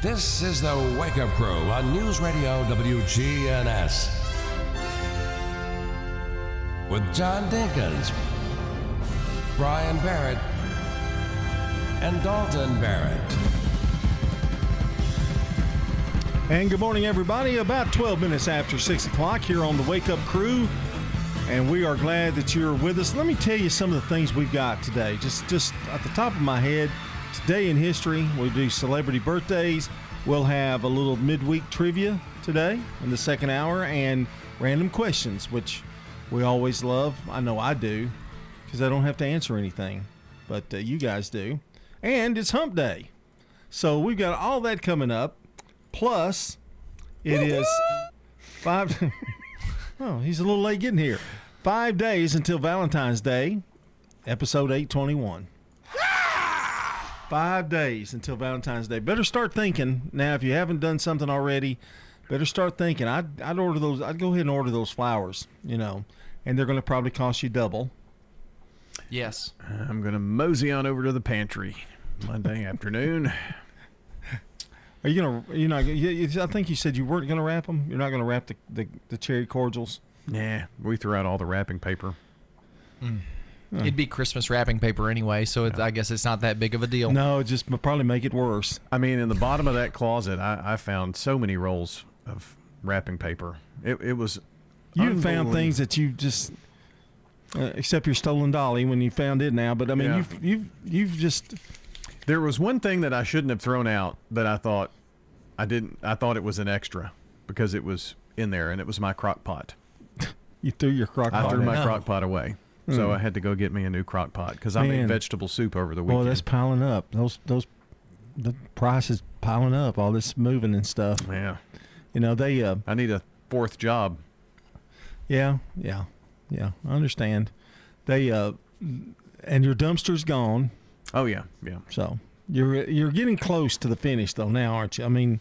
This is the Wake Up Crew on News Radio WGNS. With John Dinkins, Brian Barrett, and Dalton Barrett. And good morning, everybody. About 12 minutes after 6 o'clock here on the Wake Up Crew. And we are glad that you're with us. Let me tell you some of the things we've got today. Just, just at the top of my head, today in history, we'll do celebrity birthdays. We'll have a little midweek trivia today in the second hour and random questions, which we always love. I know I do because I don't have to answer anything, but uh, you guys do. And it's hump day. So we've got all that coming up. Plus, it is five. oh, he's a little late getting here. Five days until Valentine's Day, episode 821. Ah! Five days until Valentine's Day. Better start thinking now. If you haven't done something already, better start thinking. I'd, I'd order those. I'd go ahead and order those flowers. You know, and they're going to probably cost you double. Yes. I'm going to mosey on over to the pantry Monday afternoon. Are you gonna? You're not. You, you- I think you said you weren't gonna wrap them. You're not gonna wrap the, the, the cherry cordials. Nah, we threw out all the wrapping paper. It'd be Christmas wrapping paper anyway, so it, I guess it's not that big of a deal. No, it just probably make it worse. I mean, in the bottom of that closet, I, I found so many rolls of wrapping paper. It, it was. You found things that you just, uh, except your stolen dolly when you found it now. But I mean, Yeah. you've you've you've just There was one thing that I shouldn't have thrown out that I thought I didn't. I thought it was an extra because it was in there, and it was my crock pot. you threw your crock pot. I pot. threw in. my No. crock pot away. So Hmm. I had to go get me a new crock pot because I made vegetable soup over the weekend. weekend. that's piling up. Those those the price is piling up. All this moving and stuff. yeah, You know they. Uh, I need a fourth job. yeah, yeah, yeah. I understand. They. Uh, and your dumpster's gone. Oh yeah, yeah. So you're you're getting close to the finish though now, aren't you? I mean,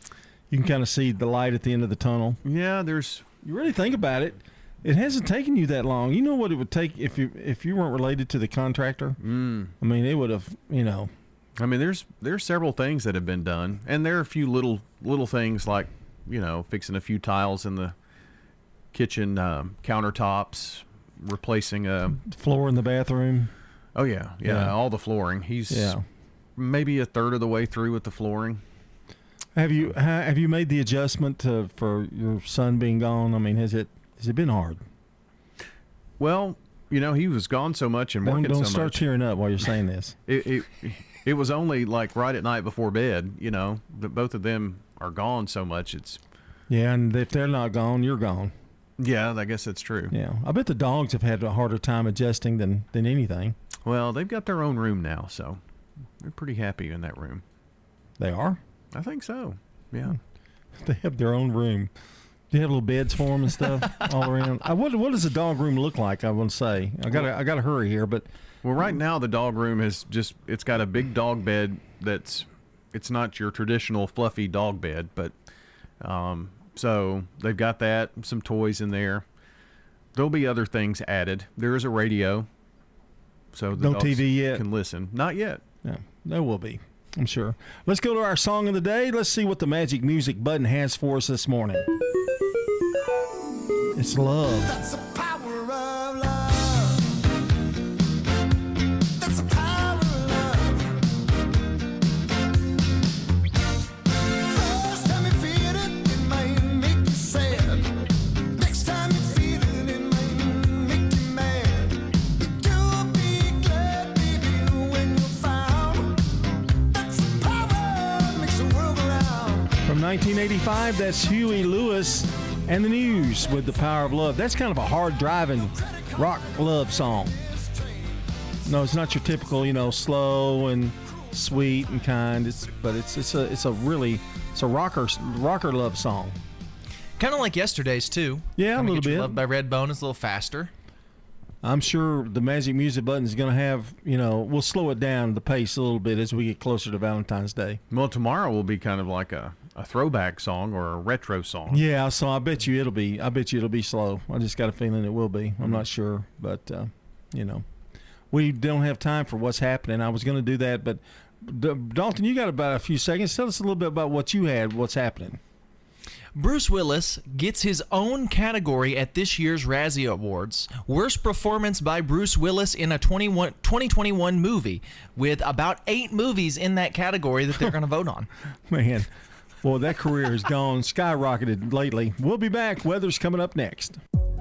you can kind of see the light at the end of the tunnel. Yeah, there's You really think about it, it hasn't taken you that long. You know what it would take if you if you weren't related to the contractor. Mm. I mean, it would have you know. I mean, there's there's several things that have been done, and there are a few little little things like, you know, fixing a few tiles in the kitchen um, countertops, replacing a. Floor in the bathroom. Oh yeah, yeah, Yeah. all the flooring. He's Yeah. Maybe a third of the way through with the flooring. Have you have you made the adjustment to, for your son being gone? I mean, has it has it been hard? Well, you know, he was gone so much and Don't, working don't so start much. tearing up while you're saying this. It, it it was only like right at night before bed. You know, that both of them are gone so much. It's Yeah, and if they're not gone, you're gone. yeah, I guess that's true. Yeah, I bet the dogs have had a harder time adjusting than than anything. Well, they've got their own room now, so they're pretty happy in that room. They are. I think so. Yeah. They have their own room. Do you have little beds for them and stuff all around? I, what what does the dog room look like? I want to say. I got I got to hurry here, but Well, right now the dog room has just it's got a big dog bed that's it's not your traditional fluffy dog bed, but um so they've got that, some toys in there. There'll be other things added. There is a radio. So the No dogs TV yet? can listen. Not yet. Yeah, there will be. I'm sure. Let's go to our song of the day. Let's see what the magic music button has for us this morning. It's love. 1985, that's Huey Lewis and the News with The Power of Love. That's kind of a hard driving rock love song. No, it's not your typical, you know, slow and sweet and kind. It's but it's it's a it's a really it's a rocker rocker love song. Kind of like yesterday's too. Yeah, a Kinda little bit. Love by Redbone is a little faster. I'm sure the magic music button is going to have, you know, we'll slow it down the pace a little bit as we get closer to Valentine's Day. Well, tomorrow will be kind of like a a throwback song or a retro song. Yeah, so I bet you it'll be. I bet you it'll be slow. I just got a feeling it will be. I'm not sure, but uh, you know, we don't have time for what's happening. I was going to do that, but D- Dalton, you got about a few seconds. Tell us a little bit about what you had. What's happening? Bruce Willis gets his own category at this year's Razzie Awards. Worst performance by Bruce Willis in a 21, 2021 movie, with about eight movies in that category that they're going to vote on. Man, well, that career has gone skyrocketed lately. We'll be back. Weather's coming up next.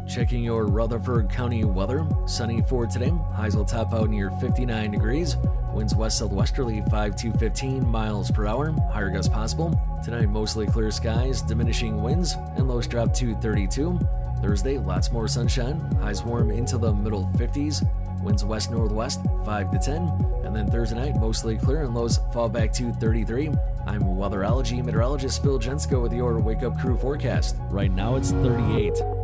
Checking your Rutherford County weather. Sunny for today. Highs will top out near 59 degrees. Winds west southwesterly 5 to 15 miles per hour. Higher gusts possible. Tonight, mostly clear skies, diminishing winds, and lows drop to 32. Thursday, lots more sunshine. Highs warm into the middle 50s. Winds west northwest 5 to 10. And then Thursday night, mostly clear and lows fall back to 33. I'm weatherology meteorologist Phil Jensko with your Wake Up Crew forecast. Right now, it's 38.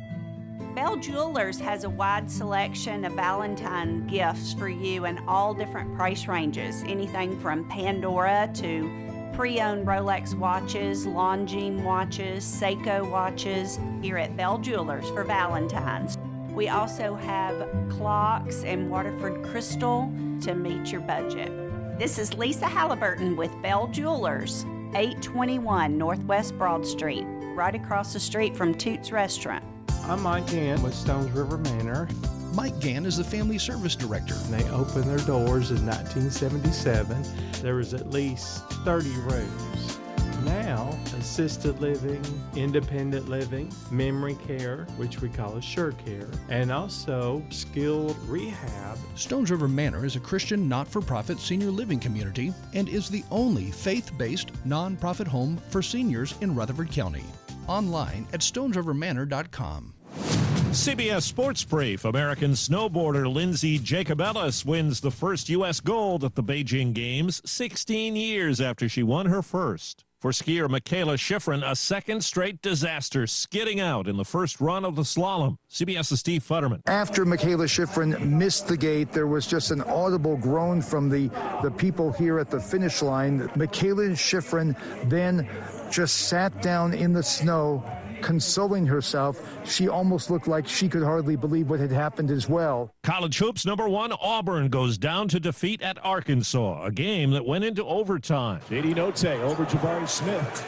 Bell Jewelers has a wide selection of Valentine gifts for you in all different price ranges. Anything from Pandora to pre owned Rolex watches, Longines watches, Seiko watches here at Bell Jewelers for Valentine's. We also have clocks and Waterford crystal to meet your budget. This is Lisa Halliburton with Bell Jewelers, 821 Northwest Broad Street, right across the street from Toots Restaurant. I'm Mike Gann with Stones River Manor. Mike Gann is the Family Service Director. They opened their doors in 1977. There was at least 30 rooms. Now, assisted living, independent living, memory care, which we call assure care, and also skilled rehab. Stones River Manor is a Christian not for profit senior living community and is the only faith based nonprofit home for seniors in Rutherford County. Online at stonesrivermanor.com. CBS Sports Brief. American snowboarder Lindsey Jacobellis wins the first U.S. gold at the Beijing Games 16 years after she won her first. For skier Mikaela Shiffrin, a second straight disaster, skidding out in the first run of the slalom. CBS's Steve Futterman. After Mikaela Shiffrin missed the gate, there was just an audible groan from the, the people here at the finish line. Mikaela Shiffrin then just sat down in the snow, consoling herself. She almost looked like she could hardly believe what had happened as well. College hoops number one, Auburn goes down to defeat at Arkansas, a game that went into overtime. JD Notae over Jabari Smith.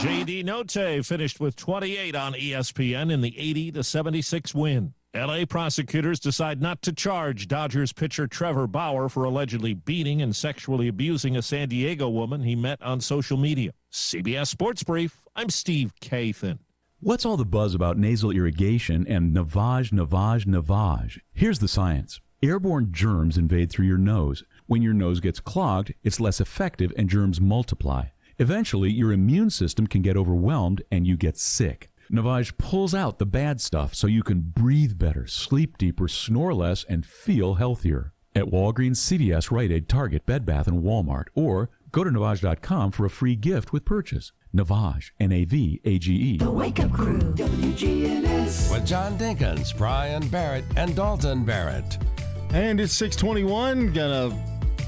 JD Notae finished with 28 on ESPN in the 80 to 76 win. LA prosecutors decide not to charge Dodgers pitcher Trevor Bauer for allegedly beating and sexually abusing a San Diego woman he met on social media. CBS Sports Brief, I'm Steve Kathan. What's all the buzz about nasal irrigation and navage, navage, navage? Here's the science. Airborne germs invade through your nose. When your nose gets clogged, it's less effective and germs multiply. Eventually, your immune system can get overwhelmed and you get sick. Navage pulls out the bad stuff so you can breathe better, sleep deeper, snore less, and feel healthier. At Walgreens, CVS, Rite Aid, Target, Bed Bath, and Walmart, or Go to Navage.com for a free gift with purchase. Navage, N A V A G E. The Wake Up Crew, WGNS. With John Dinkins, Brian Barrett, and Dalton Barrett. And it's 621. Gonna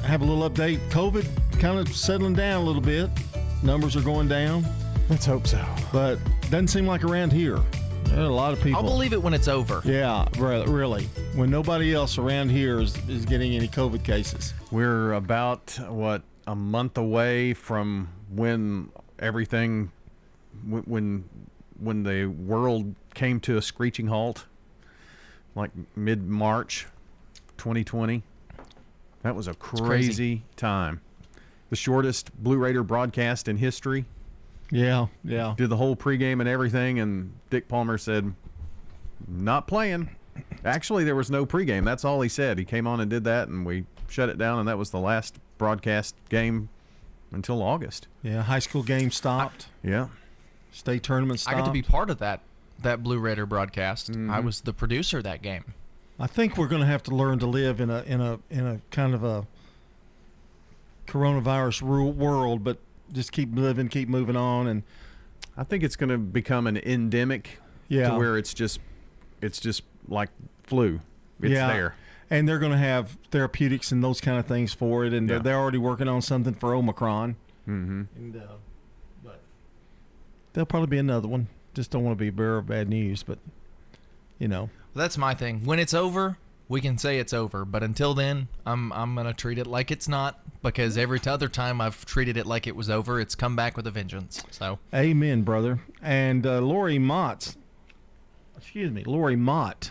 have a little update. COVID kind of settling down a little bit. Numbers are going down. Let's hope so. But doesn't seem like around here. There are a lot of people. I'll believe it when it's over. Yeah, re- really. When nobody else around here is, is getting any COVID cases. We're about what a month away from when everything, when when, when the world came to a screeching halt, like mid March, 2020. That was a crazy. crazy time. The shortest Blue Raider broadcast in history. Yeah, yeah. Did the whole pregame and everything, and Dick Palmer said, "Not playing." Actually, there was no pregame. That's all he said. He came on and did that, and we shut it down, and that was the last broadcast game until August. Yeah, high school game stopped. Yeah. State tournament I got to be part of that that Blue Raider broadcast. I Mhm. was the producer of that game. I think we're going to have to learn to live in a in a in a kind of a coronavirus ru- world, but just keep living, keep moving on, and I think it's going to become an endemic. Yeah. To where it's just, it's just like flu. It's yeah, there. and they're going to have therapeutics and those kind of things for it, and Yeah. they're, they're already working on something for Omicron. Mm-hmm. And, uh, but there'll probably be another one. Just don't want to be a bearer of bad news, but you know, Well, That's my thing. When it's over, we can say it's over. But until then, I'm I'm gonna treat it like it's not because every other time I've treated it like it was over, it's come back with a vengeance. So Amen, brother. And uh, Lori Mott, excuse me, Lori Mott.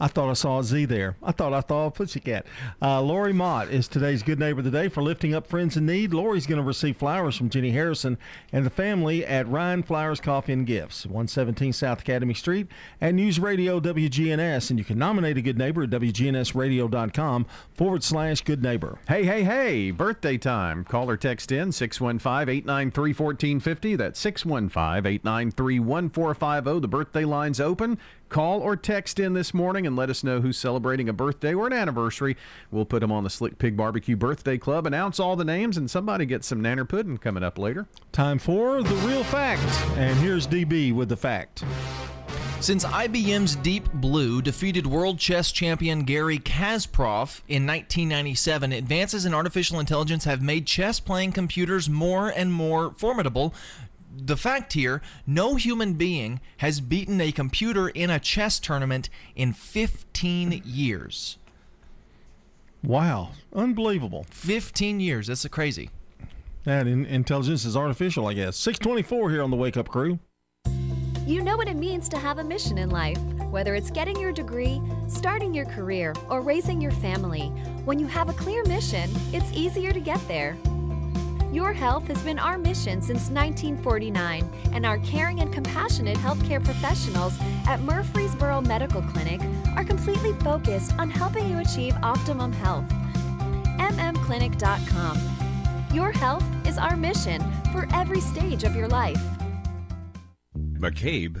I thought I saw a Z there. I thought I saw a pussycat. Uh, Lori Mott is today's good neighbor of the day for lifting up friends in need. Lori's going to receive flowers from Jenny Harrison and the family at Ryan Flowers Coffee and Gifts, 117 South Academy Street, at News Radio WGNS. And you can nominate a good neighbor at WGNSradio.com forward slash good neighbor. Hey, hey, hey, birthday time. Call or text in 615 893 1450. That's 615 893 1450. The birthday line's open. Call or text in this morning and let us know who's celebrating a birthday or an anniversary. We'll put them on the Slick Pig Barbecue Birthday Club, announce all the names, and somebody gets some nanner pudding coming up later. Time for the real fact. And here's DB with the fact. Since IBM's Deep Blue defeated world chess champion Garry Kasparov in 1997, advances in artificial intelligence have made chess playing computers more and more formidable. The fact here no human being has beaten a computer in a chess tournament in 15 years. Wow. Unbelievable. 15 years. That's crazy. That in- intelligence is artificial, I guess. 624 here on the Wake Up Crew. You know what it means to have a mission in life, whether it's getting your degree, starting your career, or raising your family. When you have a clear mission, it's easier to get there. Your health has been our mission since 1949, and our caring and compassionate healthcare professionals at Murfreesboro Medical Clinic are completely focused on helping you achieve optimum health. mmclinic.com. Your health is our mission for every stage of your life. McCabe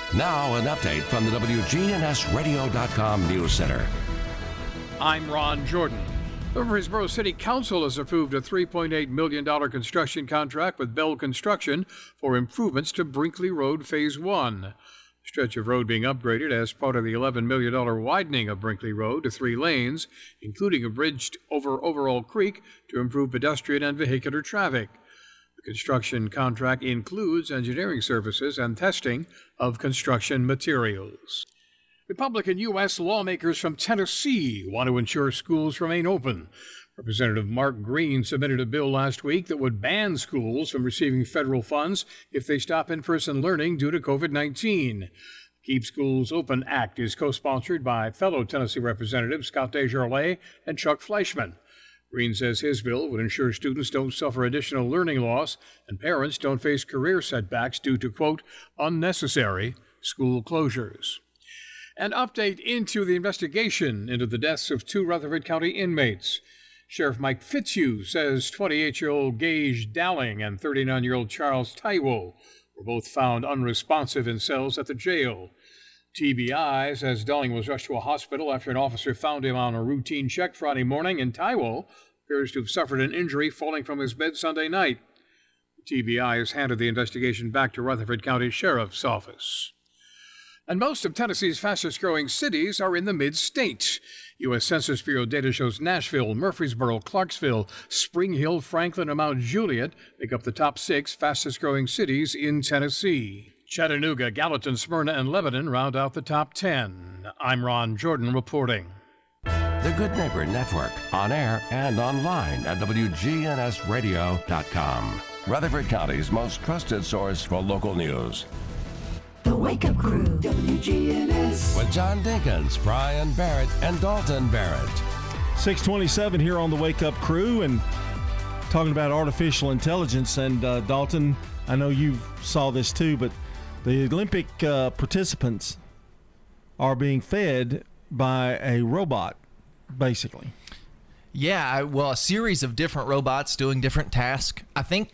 Now, an update from the WGNSradio.com News Center. I'm Ron Jordan. The Murfreesboro City Council has approved a $3.8 million construction contract with Bell Construction for improvements to Brinkley Road Phase 1. The stretch of road being upgraded as part of the $11 million widening of Brinkley Road to three lanes, including a bridge over Overall Creek to improve pedestrian and vehicular traffic. The construction contract includes engineering services and testing of construction materials. Republican U.S. lawmakers from Tennessee want to ensure schools remain open. Representative Mark Green submitted a bill last week that would ban schools from receiving federal funds if they stop in person learning due to COVID 19. Keep Schools Open Act is co sponsored by fellow Tennessee Representatives Scott DesJarlais and Chuck Fleischmann. Green says his bill would ensure students don't suffer additional learning loss and parents don't face career setbacks due to, quote, unnecessary school closures. An update into the investigation into the deaths of two Rutherford County inmates. Sheriff Mike Fitzhugh says 28 year old Gage Dowling and 39 year old Charles Taiwo were both found unresponsive in cells at the jail. TBI says Dowling was rushed to a hospital after an officer found him on a routine check Friday morning, and Taiwo appears to have suffered an injury falling from his bed Sunday night. TBI has handed the investigation back to Rutherford County Sheriff's Office. And most of Tennessee's fastest growing cities are in the mid state. U.S. Census Bureau data shows Nashville, Murfreesboro, Clarksville, Spring Hill, Franklin, and Mount Juliet make up the top six fastest growing cities in Tennessee. Chattanooga, Gallatin, Smyrna, and Lebanon round out the top 10. I'm Ron Jordan reporting. The Good Neighbor Network, on air and online at WGNSradio.com. Rutherford County's most trusted source for local news. The Wake Up Crew, WGNS. With John Dinkins, Brian Barrett, and Dalton Barrett. 627 here on the Wake Up Crew and talking about artificial intelligence. And uh, Dalton, I know you saw this too, but the Olympic uh, participants are being fed by a robot, basically. Yeah, well, a series of different robots doing different tasks. I think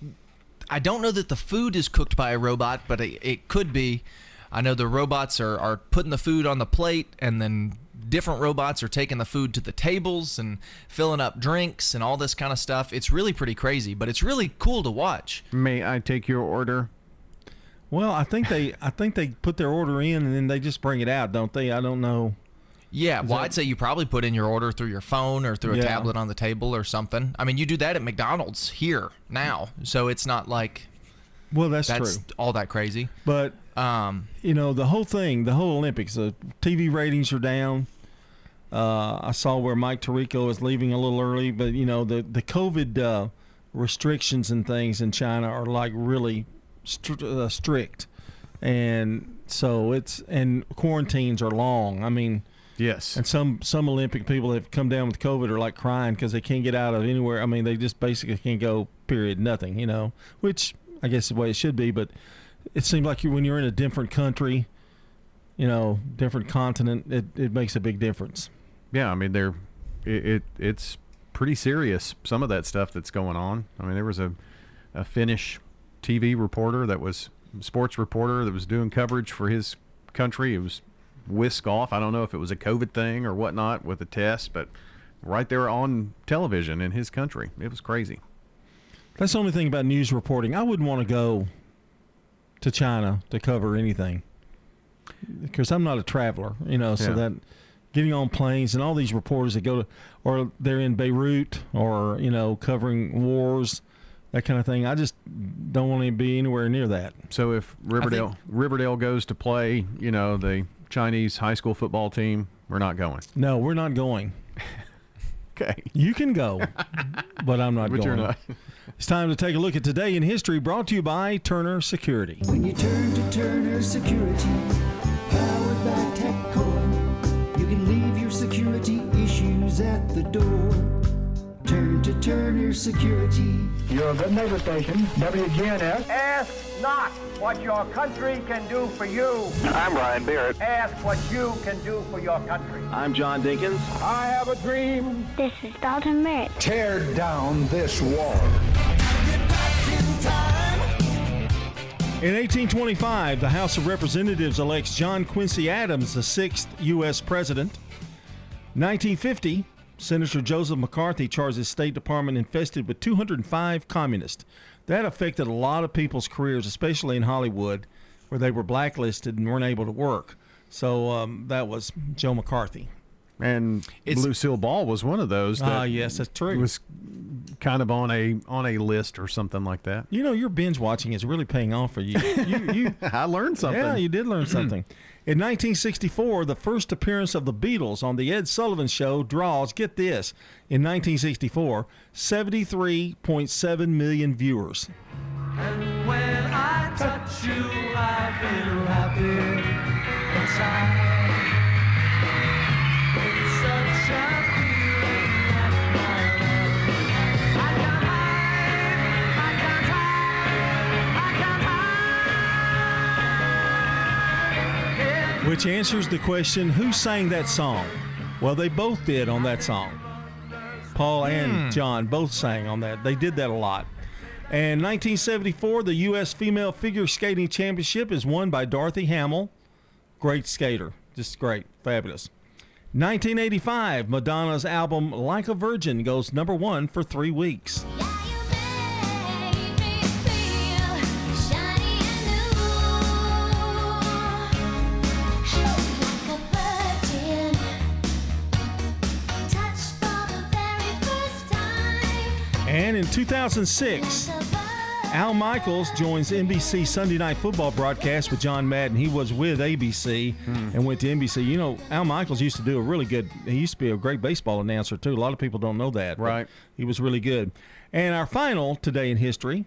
I don't know that the food is cooked by a robot, but it, it could be. I know the robots are, are putting the food on the plate, and then different robots are taking the food to the tables and filling up drinks and all this kind of stuff. It's really pretty crazy, but it's really cool to watch. May I take your order? Well, I think they I think they put their order in and then they just bring it out, don't they? I don't know. Yeah, well, that... I'd say you probably put in your order through your phone or through a yeah. tablet on the table or something. I mean, you do that at McDonald's here now, so it's not like. Well, that's, that's true. All that crazy, but um, you know the whole thing, the whole Olympics, the TV ratings are down. Uh, I saw where Mike Tirico is leaving a little early, but you know the the COVID uh, restrictions and things in China are like really st- uh, strict, and so it's and quarantines are long. I mean, yes, and some some Olympic people that have come down with COVID are like crying because they can't get out of anywhere. I mean, they just basically can't go. Period. Nothing. You know, which I guess is the way it should be, but it seems like you when you're in a different country, you know, different continent, it, it makes a big difference. Yeah, I mean, they're it, it it's pretty serious. Some of that stuff that's going on. I mean, there was a a Finnish TV reporter that was sports reporter that was doing coverage for his country. It was whisk off. I don't know if it was a COVID thing or whatnot with the test, but right there on television in his country, it was crazy. That's the only thing about news reporting. I wouldn't want to go to China to cover anything because I'm not a traveler, you know. So yeah. that getting on planes and all these reporters that go to, or they're in Beirut or you know covering wars that kind of thing. I just don't want to be anywhere near that. So if Riverdale think, Riverdale goes to play, you know, the Chinese high school football team, we're not going. No, we're not going. okay. You can go, but I'm not but going. You're not. it's time to take a look at today in history brought to you by Turner Security. When you turn to Turner Security, powered by TechCore, you can leave your security issues at the door. Turn to Turner Security. You're a good neighbor station, WGNS. Ask not what your country can do for you. I'm Ryan Barrett. Ask what you can do for your country. I'm John Dinkins. I have a dream. This is Dalton Merritt. Tear down this wall. In 1825, the House of Representatives elects John Quincy Adams the sixth U.S. president. 1950, Senator Joseph McCarthy charged his State Department infested with 205 communists. That affected a lot of people's careers, especially in Hollywood, where they were blacklisted and weren't able to work. So um, that was Joe McCarthy. And it's, Lucille Ball was one of those. Ah, uh, yes, that's true. It was kind of on a on a list or something like that. You know, your binge watching is really paying off for you. you, you I learned something. Yeah, you did learn something. In 1964, the first appearance of the Beatles on The Ed Sullivan Show draws, get this, in 1964, 73.7 million viewers. And when I touch you, I feel happy inside. Which answers the question who sang that song? Well, they both did on that song. Paul and Hmm. John both sang on that. They did that a lot. And 1974, the U.S. Female Figure Skating Championship is won by Dorothy Hamill. Great skater. Just great. Fabulous. 1985, Madonna's album Like a Virgin goes number one for three weeks. And in 2006, Al Michaels joins NBC Sunday Night Football broadcast with John Madden. He was with ABC hmm. and went to NBC. You know, Al Michaels used to do a really good. He used to be a great baseball announcer too. A lot of people don't know that. Right. He was really good. And our final today in history,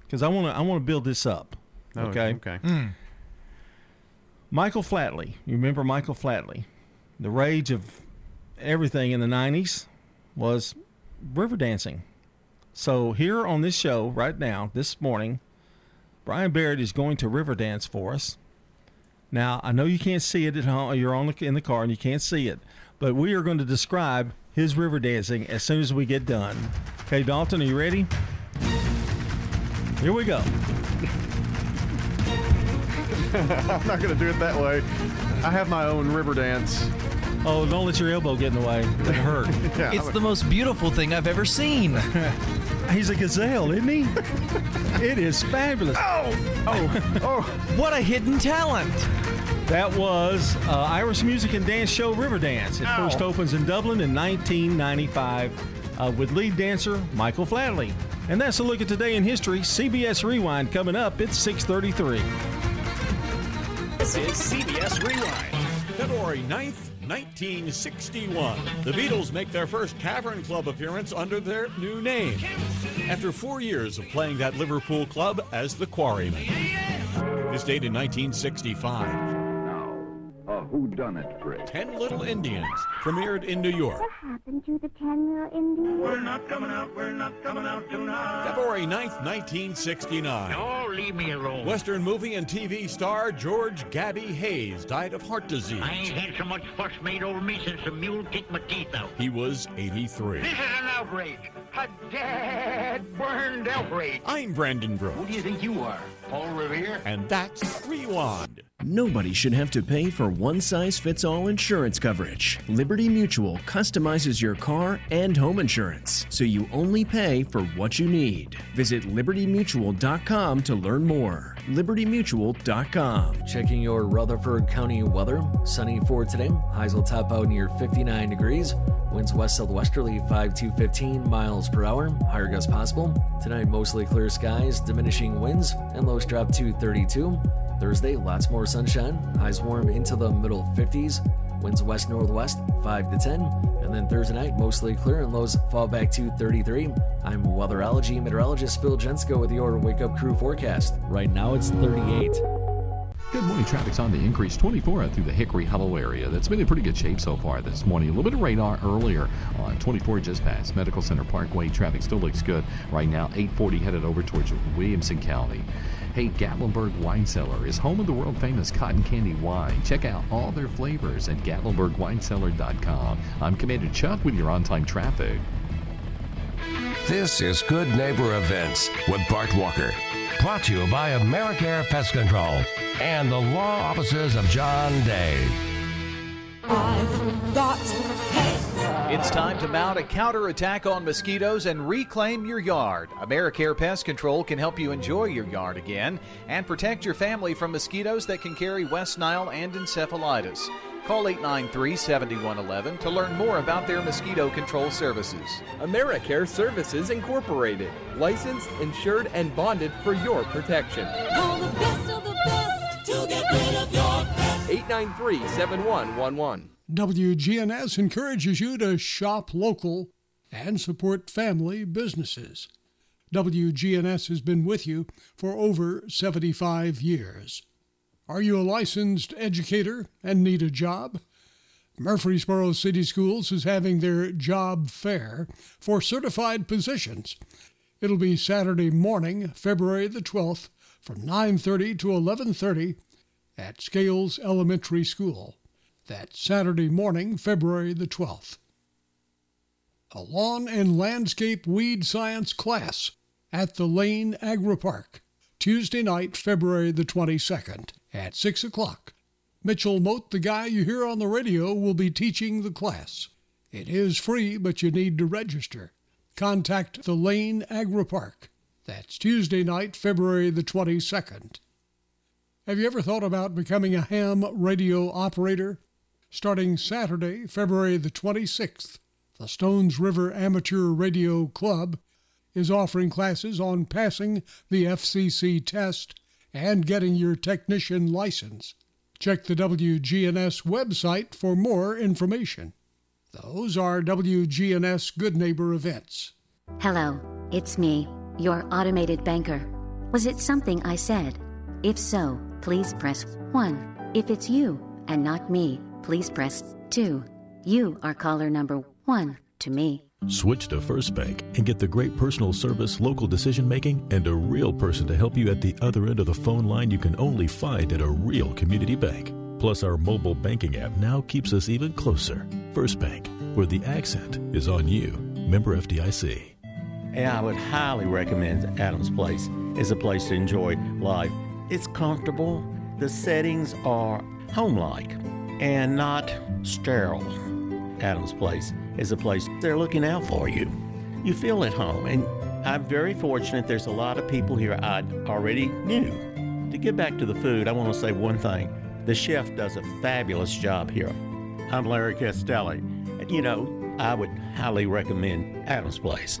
because I want to I want to build this up. Oh, okay. okay. Hmm. Michael Flatley. You remember Michael Flatley? The rage of everything in the 90s was river dancing. So here on this show right now, this morning, Brian Barrett is going to river dance for us. Now, I know you can't see it at home. You're on the, in the car and you can't see it, but we are going to describe his river dancing as soon as we get done. Okay, Dalton, are you ready? Here we go. I'm not going to do it that way. I have my own river dance. Oh, don't let your elbow get in the way. It'll hurt. Yeah, It's I'm- the most beautiful thing I've ever seen. He's a gazelle, isn't he? it is fabulous. Oh, oh, oh. What a hidden talent. That was uh, Irish music and dance show Riverdance. It Ow. first opens in Dublin in 1995 uh, with lead dancer Michael Flatley. And that's a look at today in history. CBS Rewind coming up at 6:33. This is CBS Rewind. February 9th, 1961. The Beatles make their first Cavern Club appearance under their new name. After four years of playing that Liverpool club as the Quarrymen. This date in 1965. A whodunit, Fred. Ten Little Indians premiered in New York. What happened to the ten little Indians? We're not coming out, we're not coming out tonight. February 9th, 1969. Oh, leave me alone. Western movie and TV star George Gabby Hayes died of heart disease. I ain't had so much fuss made over me since the mule kicked my teeth out. He was 83. This is an outrage. A dead, burned outrage. I'm Brandon Brooks. Who do you think you are? Paul Revere? And that's Rewind. Nobody should have to pay for one size fits all insurance coverage. Liberty Mutual customizes your car and home insurance, so you only pay for what you need. Visit libertymutual.com to learn more. libertymutual.com. Checking your Rutherford County weather. Sunny for today. Highs will top out near 59 degrees. Winds west southwesterly 5 to 15 miles per hour. Higher gusts possible. Tonight, mostly clear skies, diminishing winds, and lows drop to 32. Thursday, lots more sunshine. Highs warm into the middle 50s. Winds west northwest 5 to 10. And then Thursday night, mostly clear and lows fall back to 33. I'm weatherology meteorologist Phil Jensko with your Wake Up Crew forecast. Right now, it's 38. Good morning. Traffic's on the increase 24 through the Hickory Hollow area. That's been in pretty good shape so far this morning. A little bit of radar earlier on 24 just past Medical Center Parkway. Traffic still looks good right now. 840 headed over towards Williamson County. Hey, Gatlinburg Wine Cellar is home of the world famous cotton candy wine. Check out all their flavors at GatlinburgWineCellar.com. I'm Commander Chuck with your on time traffic. This is Good Neighbor Events with Bart Walker. Brought to you by Americare Pest Control and the law offices of John Day. I've got pests. It's time to mount a counterattack on mosquitoes and reclaim your yard. AmeriCare Pest Control can help you enjoy your yard again and protect your family from mosquitoes that can carry West Nile and encephalitis. Call 893 7111 to learn more about their mosquito control services. AmeriCare Services Incorporated, licensed, insured, and bonded for your protection. Call the best of the best to get rid of your pests. 893 7111. WGNS encourages you to shop local and support family businesses. WGNS has been with you for over 75 years. Are you a licensed educator and need a job? Murfreesboro City Schools is having their job fair for certified positions. It'll be Saturday morning, February the 12th from 9:30 to 11:30 at Scales Elementary School. That's Saturday morning, February the 12th. A lawn and landscape weed science class at the Lane Agri Park, Tuesday night, February the 22nd at 6 o'clock. Mitchell Moat, the guy you hear on the radio, will be teaching the class. It is free, but you need to register. Contact the Lane Agri Park. That's Tuesday night, February the 22nd. Have you ever thought about becoming a ham radio operator? Starting Saturday, February the 26th, the Stones River Amateur Radio Club is offering classes on passing the FCC test and getting your technician license. Check the WGNS website for more information. Those are WGNS Good Neighbor events. Hello, it's me, your automated banker. Was it something I said? If so, please press 1. If it's you and not me, please press 2. You are caller number 1 to me. Switch to First Bank and get the great personal service, local decision making, and a real person to help you at the other end of the phone line you can only find at a real community bank. Plus, our mobile banking app now keeps us even closer. First Bank, where the accent is on you. Member FDIC. And I would highly recommend Adams Place. It's a place to enjoy life. It's comfortable. The settings are home-like and not sterile. Adams Place is a place they're looking out for you. You feel at home, and I'm very fortunate there's a lot of people here I already knew. To get back to the food, I want to say one thing. The chef does a fabulous job here. I'm Larry Castelli. You know, I would highly recommend Adams Place.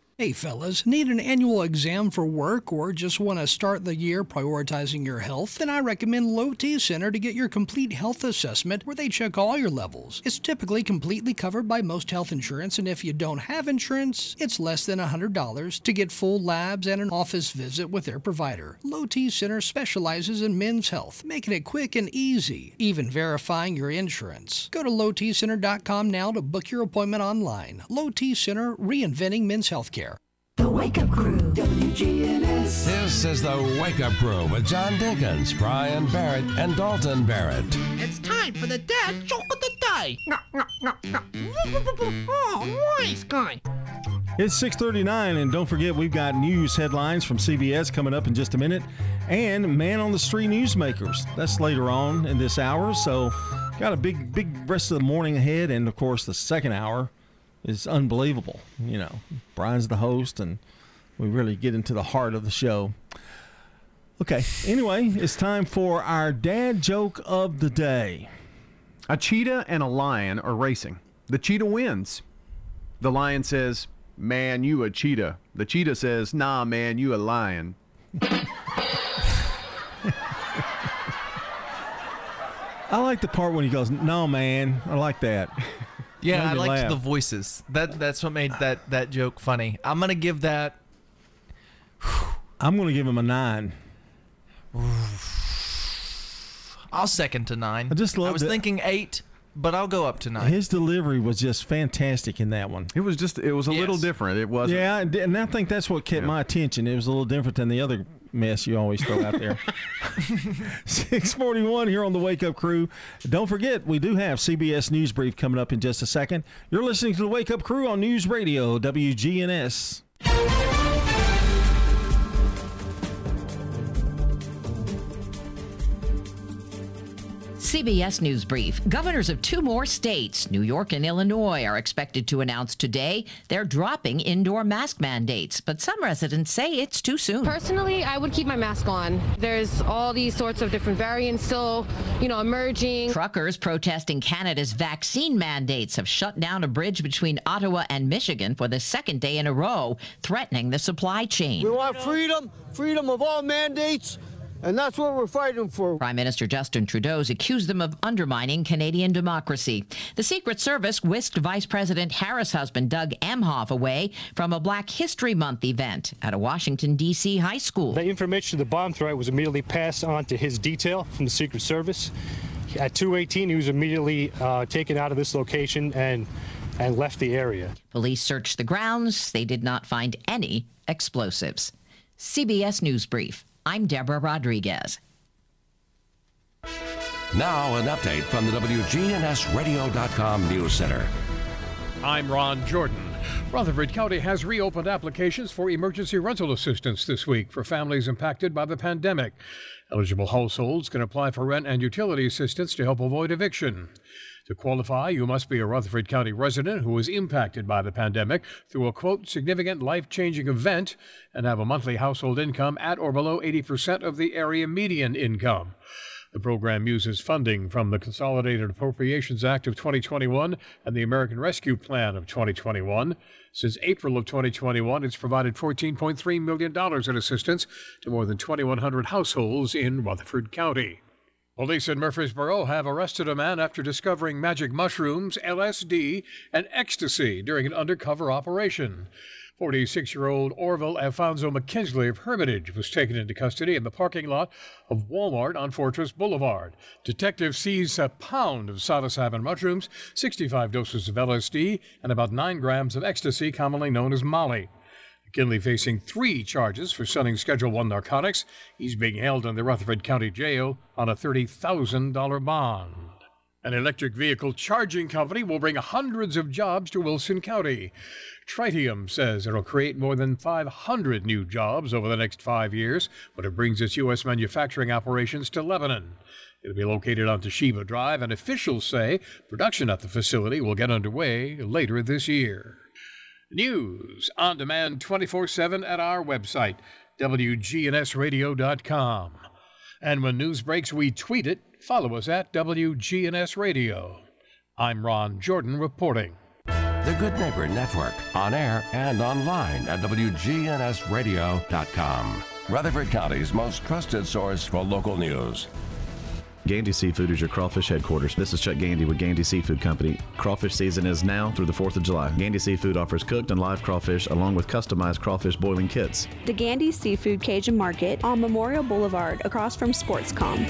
Hey fellas, need an annual exam for work or just want to start the year prioritizing your health? Then I recommend Low T Center to get your complete health assessment where they check all your levels. It's typically completely covered by most health insurance, and if you don't have insurance, it's less than $100 to get full labs and an office visit with their provider. Low T Center specializes in men's health, making it quick and easy, even verifying your insurance. Go to lowtcenter.com now to book your appointment online. Low T Center, reinventing men's healthcare. The Wake Up Crew, WGNS. This is the Wake Up Crew with John Dinkins, Brian Barrett, and Dalton Barrett. It's time for the dad joke of the day. Oh, nice guy. It's 6:39 and don't forget we've got news headlines from CBS coming up in just a minute and man on the street newsmakers. That's later on in this hour, so got a big big rest of the morning ahead and of course the second hour is unbelievable. You know, Brian's the host, and we really get into the heart of the show. Okay, anyway, it's time for our dad joke of the day. A cheetah and a lion are racing. The cheetah wins. The lion says, Man, you a cheetah. The cheetah says, Nah, man, you a lion. I like the part when he goes, "No, man." I like that. Yeah, I me liked laugh. the voices. That that's what made that that joke funny. I'm gonna give that. I'm going to give him a nine. I'll second to nine. I just loved. I was that- thinking eight, but I'll go up to nine. His delivery was just fantastic in that one. It was just, it was a little different. It wasn't. Yeah, and and I think that's what kept my attention. It was a little different than the other mess you always throw out there. 641 here on the Wake Up Crew. Don't forget, we do have CBS News Brief coming up in just a second. You're listening to the Wake Up Crew on News Radio, WGNS. CBS News Brief. Governors of two more states, New York and Illinois, are expected to announce today they're dropping indoor mask mandates, but some residents say it's too soon. Personally, I would keep my mask on. There's all these sorts of different variants still, you know, emerging. Truckers protesting Canada's vaccine mandates have shut down a bridge between Ottawa and Michigan for the second day in a row, threatening the supply chain. We want freedom, freedom of all mandates, And that's what we're fighting for. Prime Minister Justin Trudeau's accused them of undermining Canadian democracy. The Secret Service whisked Vice President Harris' husband Doug Emhoff away from a Black History Month event at a Washington, D.C. high school. The information of the bomb threat was immediately passed on to his detail from the Secret Service. At 218, he was immediately uh, taken out of this location and and left the area. Police searched the grounds. They did not find any explosives. CBS News Brief. I'm Deborah Rodriguez. Now, an update from the WGNSradio.com News Center. I'm Ron Jordan. Rutherford County has reopened applications for emergency rental assistance this week for families impacted by the pandemic. Eligible households can apply for rent and utility assistance to help avoid eviction. To qualify, you must be a Rutherford County resident who was impacted by the pandemic through a quote significant life changing event and have a monthly household income at or below 80% of the area median income. The program uses funding from the Consolidated Appropriations Act of 2021 and the American Rescue Plan of 2021. Since April of 2021, it's provided $14.3 million in assistance to more than 2,100 households in Rutherford County. Police in Murfreesboro have arrested a man after discovering magic mushrooms, LSD, and ecstasy during an undercover operation. 46 year old Orville Alfonso McKinsley of Hermitage was taken into custody in the parking lot of Walmart on Fortress Boulevard. Detectives seized a pound of psilocybin mushrooms, 65 doses of LSD, and about 9 grams of ecstasy, commonly known as Molly. McKinley facing three charges for selling Schedule One narcotics. He's being held in the Rutherford County Jail on a $30,000 bond. An electric vehicle charging company will bring hundreds of jobs to Wilson County. Tritium says it'll create more than 500 new jobs over the next five years when it brings its U.S. manufacturing operations to Lebanon. It'll be located on Toshiba Drive, and officials say production at the facility will get underway later this year. News on demand 24 7 at our website, WGNSradio.com. And when news breaks, we tweet it. Follow us at WGNS Radio. I'm Ron Jordan reporting. The Good Neighbor Network, on air and online at WGNSradio.com. Rutherford County's most trusted source for local news. Gandy Seafood is your crawfish headquarters. This is Chuck Gandy with Gandy Seafood Company. Crawfish season is now through the 4th of July. Gandy Seafood offers cooked and live crawfish along with customized crawfish boiling kits. The Gandy Seafood Cajun Market on Memorial Boulevard across from Sportscom.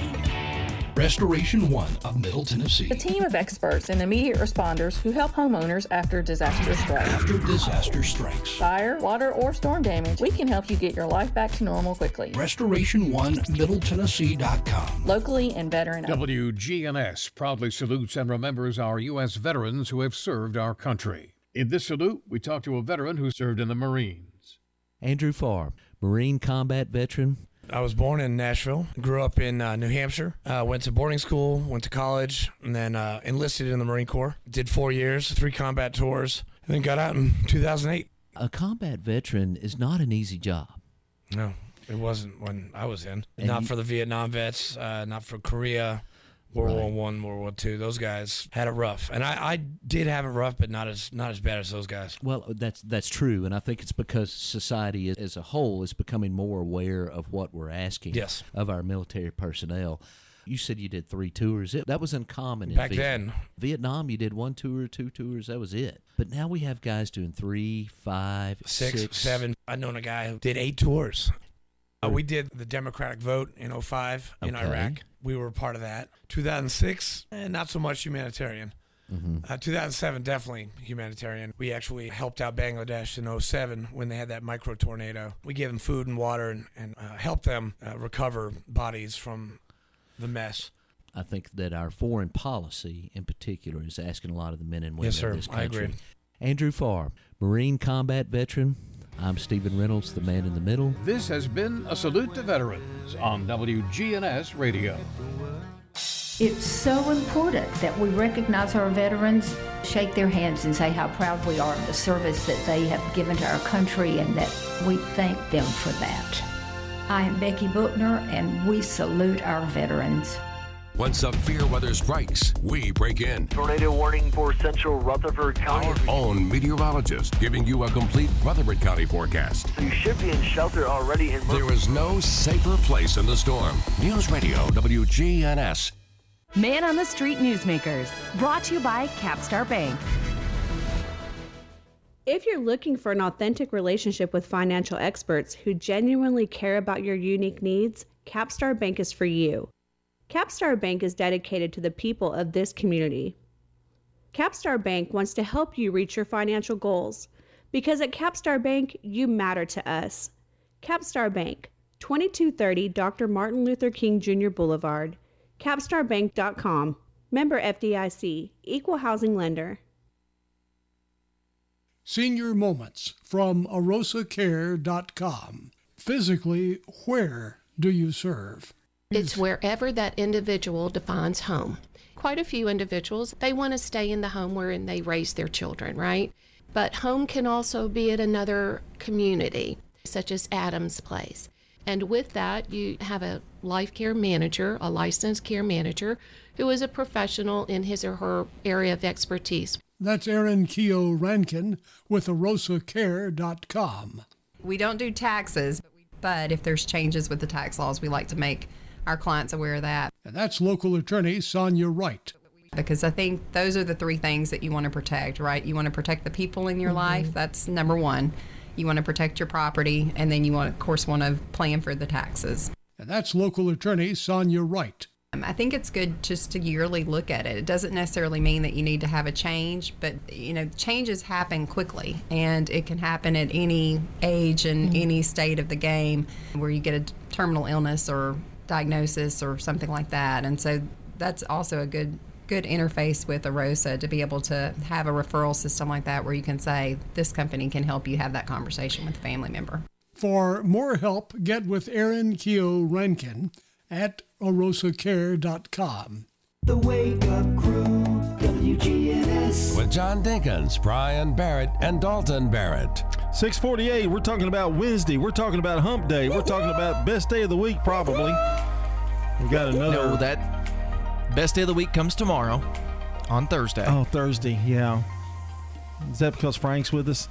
Restoration One of Middle Tennessee. A team of experts and immediate responders who help homeowners after disaster strikes. After disaster strikes. Fire, water, or storm damage, we can help you get your life back to normal quickly. Restoration One Middle MiddleTennessee.com. Locally and veteran. WGNS proudly salutes and remembers our U.S. veterans who have served our country. In this salute, we talk to a veteran who served in the Marines. Andrew Farr, Marine combat veteran, I was born in Nashville, grew up in uh, New Hampshire, uh, went to boarding school, went to college, and then uh, enlisted in the Marine Corps. Did four years, three combat tours, and then got out in 2008. A combat veteran is not an easy job. No, it wasn't when I was in. And not you- for the Vietnam vets, uh, not for Korea, World War One, World War Two. Those guys had it rough, and I, I did have it rough, but not as not as bad as those guys. Well, that's that's true, and I think it's because society as- as a whole is becoming more aware of what we're asking Yes. of our military personnel. You said you did three tours. It, that was uncommon in Back Vietnam. then. Vietnam, you did one tour, two tours. That was it. But now we have guys doing three, five, six, six. seven. I known a guy who did eight tours. Uh, we did the Democratic vote in 05 in Okay. Iraq. We were part of that. 2006, eh, not so much humanitarian. Mhm. Uh, 2007, definitely humanitarian. We actually helped out Bangladesh in 07 when they had that micro tornado. We gave them food and water and, and uh, helped them uh, recover bodies from the mess. I think that our foreign policy, in particular, is asking a lot of the men and women Yes, sir. of this I country. agree. Andrew Farr, Marine combat veteran. I'm Stephen Reynolds, the man in the middle. This has been a salute to veterans on WGNS Radio. It's so important that we recognize our veterans, shake their hands, and say how proud we are of the service that they have given to our country and that we thank them for that. I am Becky Bookner, and we salute our veterans. When severe weather strikes, we break in. Tornado warning for central Rutherford County. Our own meteorologist giving you a complete Rutherford County forecast. So you should be in shelter already in There is no safer place in the storm. News Radio WGNS. Man on the Street Newsmakers, brought to you by Capstar Bank. If you're looking for an authentic relationship with financial experts who genuinely care about your unique needs, Capstar Bank is for you. Capstar Bank is dedicated to the people of this community. Capstar Bank wants to help you reach your financial goals because at Capstar Bank, you matter to us. Capstar Bank, 2230 Dr. Martin Luther King Jr. Boulevard, capstarbank.com. Member FDIC, Equal Housing Lender. Senior Moments from arosacare.com. Physically, where do you serve? It's wherever that individual defines home. Quite a few individuals, they want to stay in the home wherein they raise their children, right? But home can also be at another community, such as Adams Place. And with that, you have a life care manager, a licensed care manager, who is a professional in his or her area of expertise. That's Erin Keogh Rankin with arosacare.com. We don't do taxes, but if there's changes with the tax laws, we like to make our clients aware of that. And that's local attorney Sonia Wright. Because I think those are the three things that you want to protect, right? You want to protect the people in your Mhm. life. That's number one. You want to protect your property, and then you want, of course, want to plan for the taxes. And that's local attorney Sonia Wright. Um, I think it's good just to yearly look at it. It doesn't necessarily mean that you need to have a change, but you know, changes happen quickly, and it can happen at any age and any state of the game where you get a terminal illness or diagnosis or something like that. And so that's also a good good interface with AROSA to be able to have a referral system like that where you can say this company can help you have that conversation with a family member. For more help, get with Erin Keogh Rankin at arosacare.com. The Wake Up Crew, WGNS. With John Dinkins, Brian Barrett, and Dalton Barrett. 648, we're talking about Wednesday. We're talking about hump day. We're talking about best day of the week, probably. We got another. No, that best day of the week comes tomorrow on Thursday. Oh, Thursday, yeah. Is that because Frank's with us?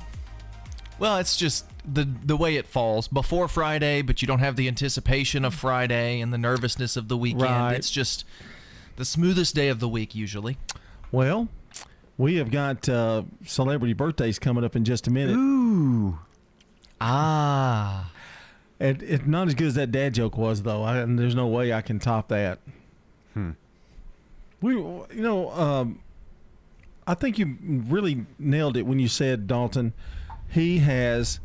Well, it's just the the way it falls before Friday, but you don't have the anticipation of Friday and the nervousness of the weekend. Right. It's just the smoothest day of the week usually. Well, we have got uh, celebrity birthdays coming up in just a minute. Ooh. Ah. It, it not as good as that dad joke was though. I, and there's no way I can top that. Hmm. We, you know, um, I think you really nailed it when you said Dalton. He has.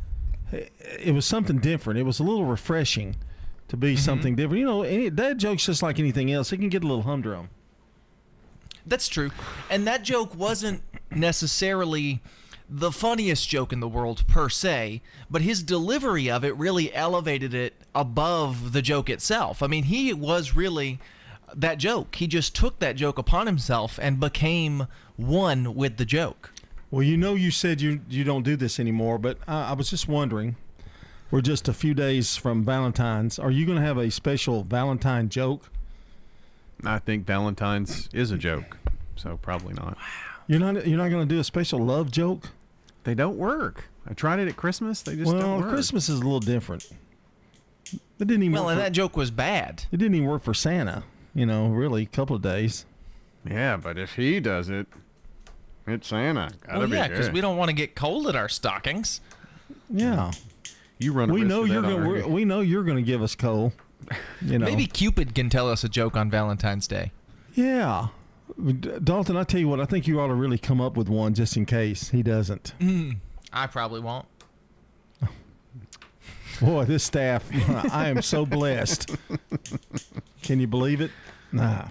It was something different. It was a little refreshing to be something different. You know, any, dad jokes just like anything else. It can get a little humdrum. That's true. And that joke wasn't necessarily the funniest joke in the world per se, but his delivery of it really elevated it above the joke itself. I mean, he was really that joke. He just took that joke upon himself and became one with the joke. Well, you know, you said you you don't do this anymore, but I, I was just wondering. We're just a few days from Valentine's. Are you going to have a special Valentine joke? I think Valentine's is a joke, so probably not. You're not. You're not going to do a special love joke. They don't work. I tried it at Christmas. They just well, don't work. Christmas is a little different. It didn't even. Well, work and for- that joke was bad. It didn't even work for Santa. You know, really, a couple of days. Yeah, but if he does it, it's Santa. Gotta Well, be yeah, because we don't want to get cold at our stockings. Yeah. You run. A we risk know of you're going. already. We know you're going to give us coal. You know. Maybe Cupid can tell us a joke on Valentine's Day. Yeah. Dalton, I tell you what, I think you ought to really come up with one just in case he doesn't. Mm, I probably won't. Boy, this staff, I am so blessed. Can you believe it? Nah.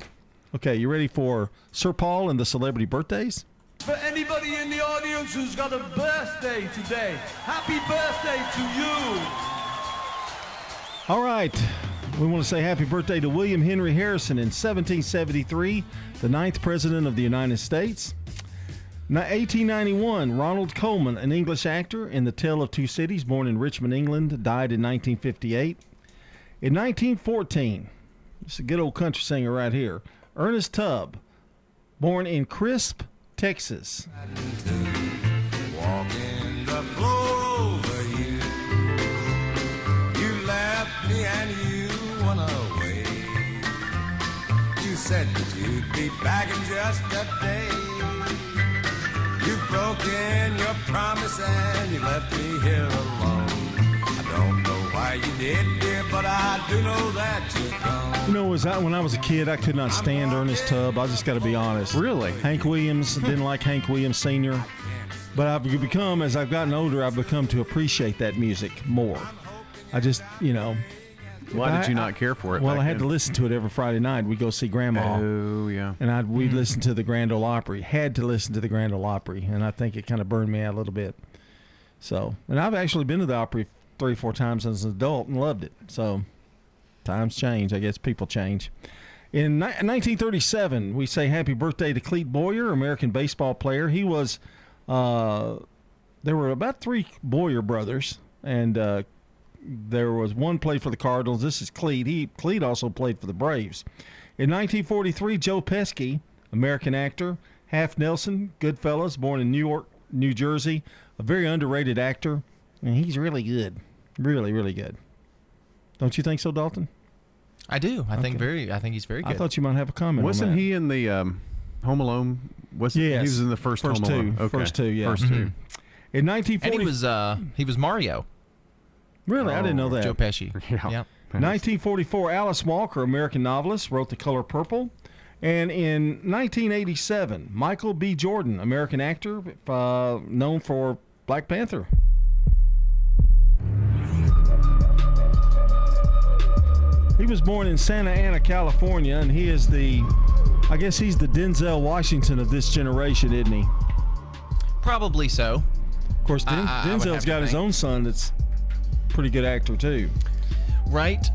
Okay, you ready for Sir Paul and the celebrity birthdays? For anybody in the audience who's got a birthday today, happy birthday to you. All right. We want to say happy birthday to William Henry Harrison in 1773, the ninth president of the United States. Now, 1891, Ronald Colman, an English actor in The Tale of Two Cities, born in Richmond, England, died in 1958. In 1914, it's a good old country singer right here. Ernest Tubb, born in Crisp, Texas. Said that you'd be back in just a day. You've broken your promise and you left me here alone. I don't know why you did, dear, but I do know that you're gone. You know, was I, when I was a kid, I could not stand Ernest Tubb. I just got to be honest. Really? Hank Williams didn't like Hank Williams Sr. But I've become, as I've gotten older, I've become to appreciate that music more. I just, you know. Why did you not care for it? Well, I had to listen to it every Friday night. We'd go see Grandma. Oh yeah. And I'd we'd Mhm. listen to the Grand Ole Opry. Had to listen to the Grand Ole Opry, and I think it kind of burned me out a little bit. So, and I've actually been to the Opry three, four times as an adult and loved it. So, times change. I guess people change. In ni- 1937, we say happy birthday to Clete Boyer, American baseball player. He was, uh, there were about three Boyer brothers, and uh, there was one play for the Cardinals. This is Clete. He Clete also played for the Braves. In 1943, Joe Pesci, American actor, Half Nelson, Goodfellas, born in New York, New Jersey, a very underrated actor, and he's really good, really, really good. Don't you think so, Dalton? I do. I think very. I think he's very good. I thought you might have a comment. Wasn't on that. he in the um, Home Alone? Was Yes. he was in the first, First Home two. Alone? Okay. First two, yeah. First two. In 1940, and he was uh he was Mario. Really, I didn't know that. Joe Pesci. Yeah. Yep. 1944, Alice Walker, American novelist, wrote The Color Purple. And in 1987, Michael B. Jordan, American actor, uh, known for Black Panther. He was born in Santa Ana, California, and he is the, I guess he's the Denzel Washington of this generation, isn't he? Probably so. Of course, Den- I- I would have to got his think. own son that's a pretty good actor, too. Right.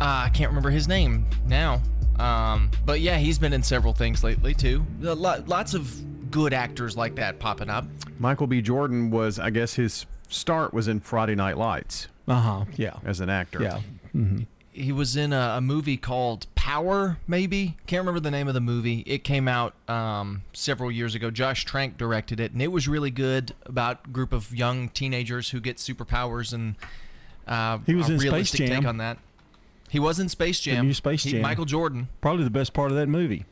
Uh, I can't remember his name now. Um, but yeah, he's been in several things lately too. Lots of good actors like that popping up. Michael B. Jordan was, I guess, his start was in Friday Night Lights. Uh huh. Yeah. As an actor. Yeah. Mm-hmm. He was in a, a movie called Power, maybe. Can't remember the name of the movie. It came out um, several years ago. Josh Trank directed it, and it was really good about a group of young teenagers who get superpowers and uh, He was a in Space realistic Jam. take on that. He was in Space Jam. The new Space Jam. He-. Michael Jordan. Probably the best part of that movie.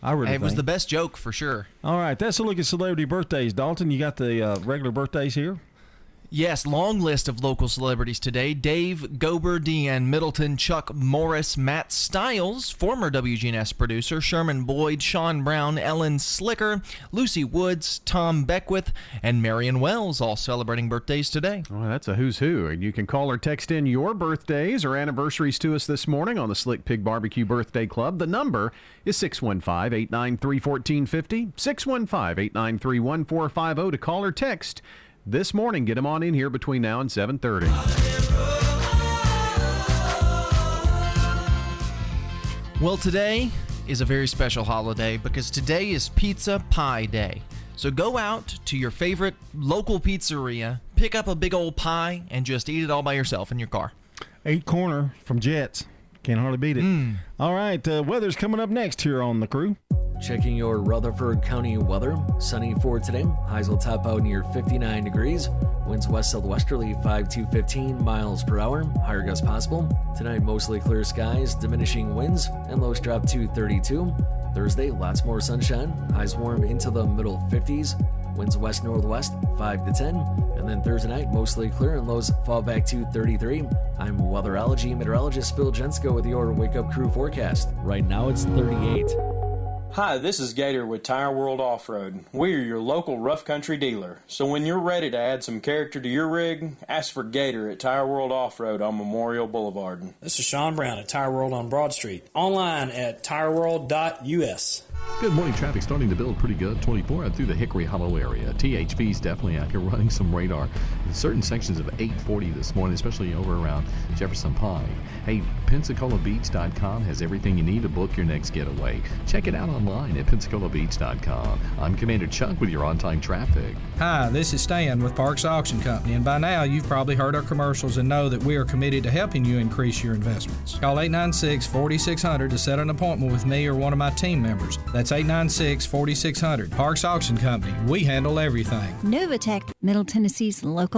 I really it was the best joke for sure. All right, that's a look at celebrity birthdays. Dalton, you got the uh, regular birthdays here? Yes, long list of local celebrities today. Dave Gober, Deanne Middleton, Chuck Morris, Matt Stiles, former WGNS producer, Sherman Boyd, Sean Brown, Ellen Slicker, Lucy Woods, Tom Beckwith, and Marion Wells all celebrating birthdays today. Well, that's a who's who. And you can call or text in your birthdays or anniversaries to us this morning on the Slick Pig Barbecue Birthday Club. The number is 615 893 1450. 615 893 1450 to call or text this morning. Get them on in here between now and 730. Well, today is a very special holiday because today is Pizza Pie Day. So go out to your favorite local pizzeria, pick up a big old pie, and just eat it all by yourself in your car. Eight corner from Jets. Can't hardly beat it. Mm. All right, uh, weather's coming up next here on the crew. Checking your Rutherford County weather. Sunny for today. Highs will top out near 59 degrees. Winds west southwesterly 5 to 15 miles per hour. Higher gusts possible. Tonight, mostly clear skies, diminishing winds, and lows drop to 32. Thursday, lots more sunshine. Highs warm into the middle 50s. Winds west northwest 5 to 10. And then Thursday night, mostly clear and lows fall back to 33. I'm weatherology meteorologist Phil Jensko with your Wake Up Crew forecast. Right now, it's 38. Hi, this is Gator with Tire World Off Road. We are your local rough country dealer. So when you're ready to add some character to your rig, ask for Gator at Tire World Off Road on Memorial Boulevard. This is Sean Brown at Tire World on Broad Street. Online at tireworld.us. Good morning. Traffic starting to build pretty good. 24 out through the Hickory Hollow area. THP's definitely out here running some radar in certain sections of 840 this morning, especially over around Jefferson Pike. Hey, PensacolaBeach.com has everything you need to book your next getaway. Check it out online at PensacolaBeach.com. I'm Commander Chuck with your on-time traffic. Hi, this is Stan with Parks Auction Company, and by now you've probably heard our commercials and know that we are committed to helping you increase your investments. Call 896 4600 to set an appointment with me or one of my team members. That's 896 4600. Parks Auction Company. We handle everything. Novatech, Middle Tennessee's local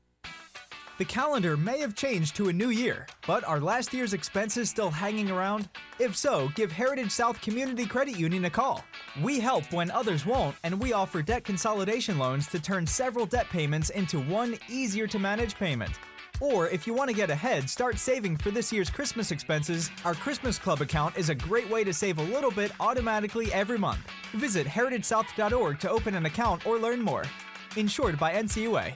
The calendar may have changed to a new year, but are last year's expenses still hanging around? If so, give Heritage South Community Credit Union a call. We help when others won't, and we offer debt consolidation loans to turn several debt payments into one easier to manage payment. Or if you want to get ahead, start saving for this year's Christmas expenses. Our Christmas Club account is a great way to save a little bit automatically every month. Visit heritagesouth.org to open an account or learn more. Insured by NCUA.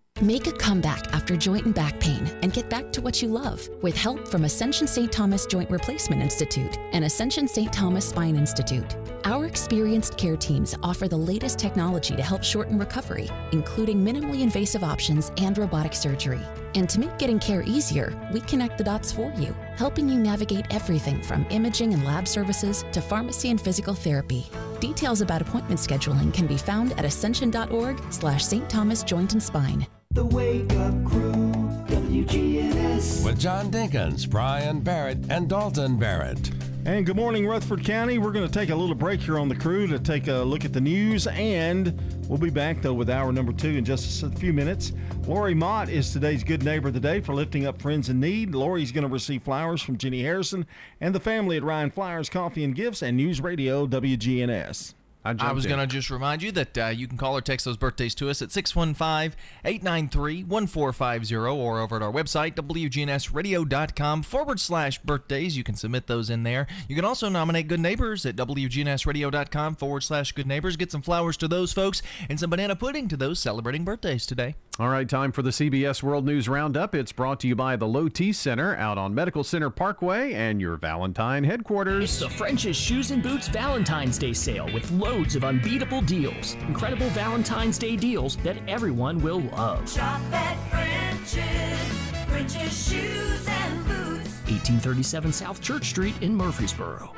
Make a comeback after joint and back pain and get back to what you love with help from Ascension St. Thomas Joint Replacement Institute and Ascension St. Thomas Spine Institute. Our experienced care teams offer the latest technology to help shorten recovery, including minimally invasive options and robotic surgery. And to make getting care easier, we connect the dots for you, helping you navigate everything from imaging and lab services to pharmacy and physical therapy. Details about appointment scheduling can be found at ascension.org slash St. Thomas Joint and Spine. The Wake Up Crew, WGNS. With John Dinkins, Brian Barrett, and Dalton Barrett. And good morning, Rutherford County. We're going to take a little break here on the crew to take a look at the news, and we'll be back, though, with hour number two in just a few minutes. Lori Mott is today's Good Neighbor of the Day for lifting up friends in need. Lori's going to receive flowers from Jenny Harrison and the family at Ryan Flowers Coffee and Gifts and News Radio WGNS. I, was going to just remind you that uh, you can call or text those birthdays to us at 615 893 1450 or over at our website, WGNSradio.com forward slash birthdays. You can submit those in there. You can also nominate good neighbors at WGNSradio.com forward slash good neighbors. Get some flowers to those folks and some banana pudding to those celebrating birthdays today. All right, time for the CBS World News Roundup. It's brought to you by the Low T Center out on Medical Center Parkway and your Valentine headquarters. It's the French's Shoes and Boots Valentine's Day sale with loads of unbeatable deals. Incredible Valentine's Day deals that everyone will love. Shop at French's, French's Shoes and Boots. 1837 South Church Street in Murfreesboro.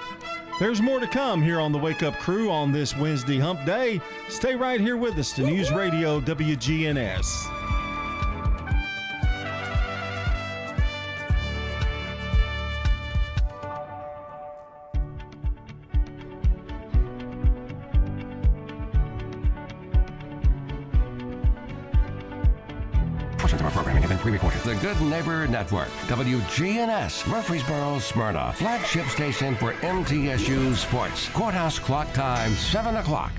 There's more to come here on the Wake Up Crew on this Wednesday hump day. Stay right here with us to News Radio WGNS. Good Neighbor Network, WGNS, Murfreesboro, Smyrna, flagship station for MTSU Sports. Courthouse clock time, 7 o'clock.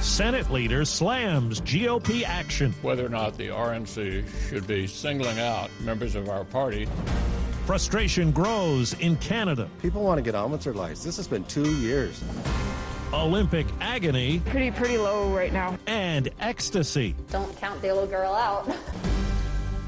Senate leader slams GOP action. Whether or not the RNC should be singling out members of our party. Frustration grows in Canada. People want to get on with their lives. This has been two years. Olympic agony. Pretty, pretty low right now. And ecstasy. Don't count the little girl out.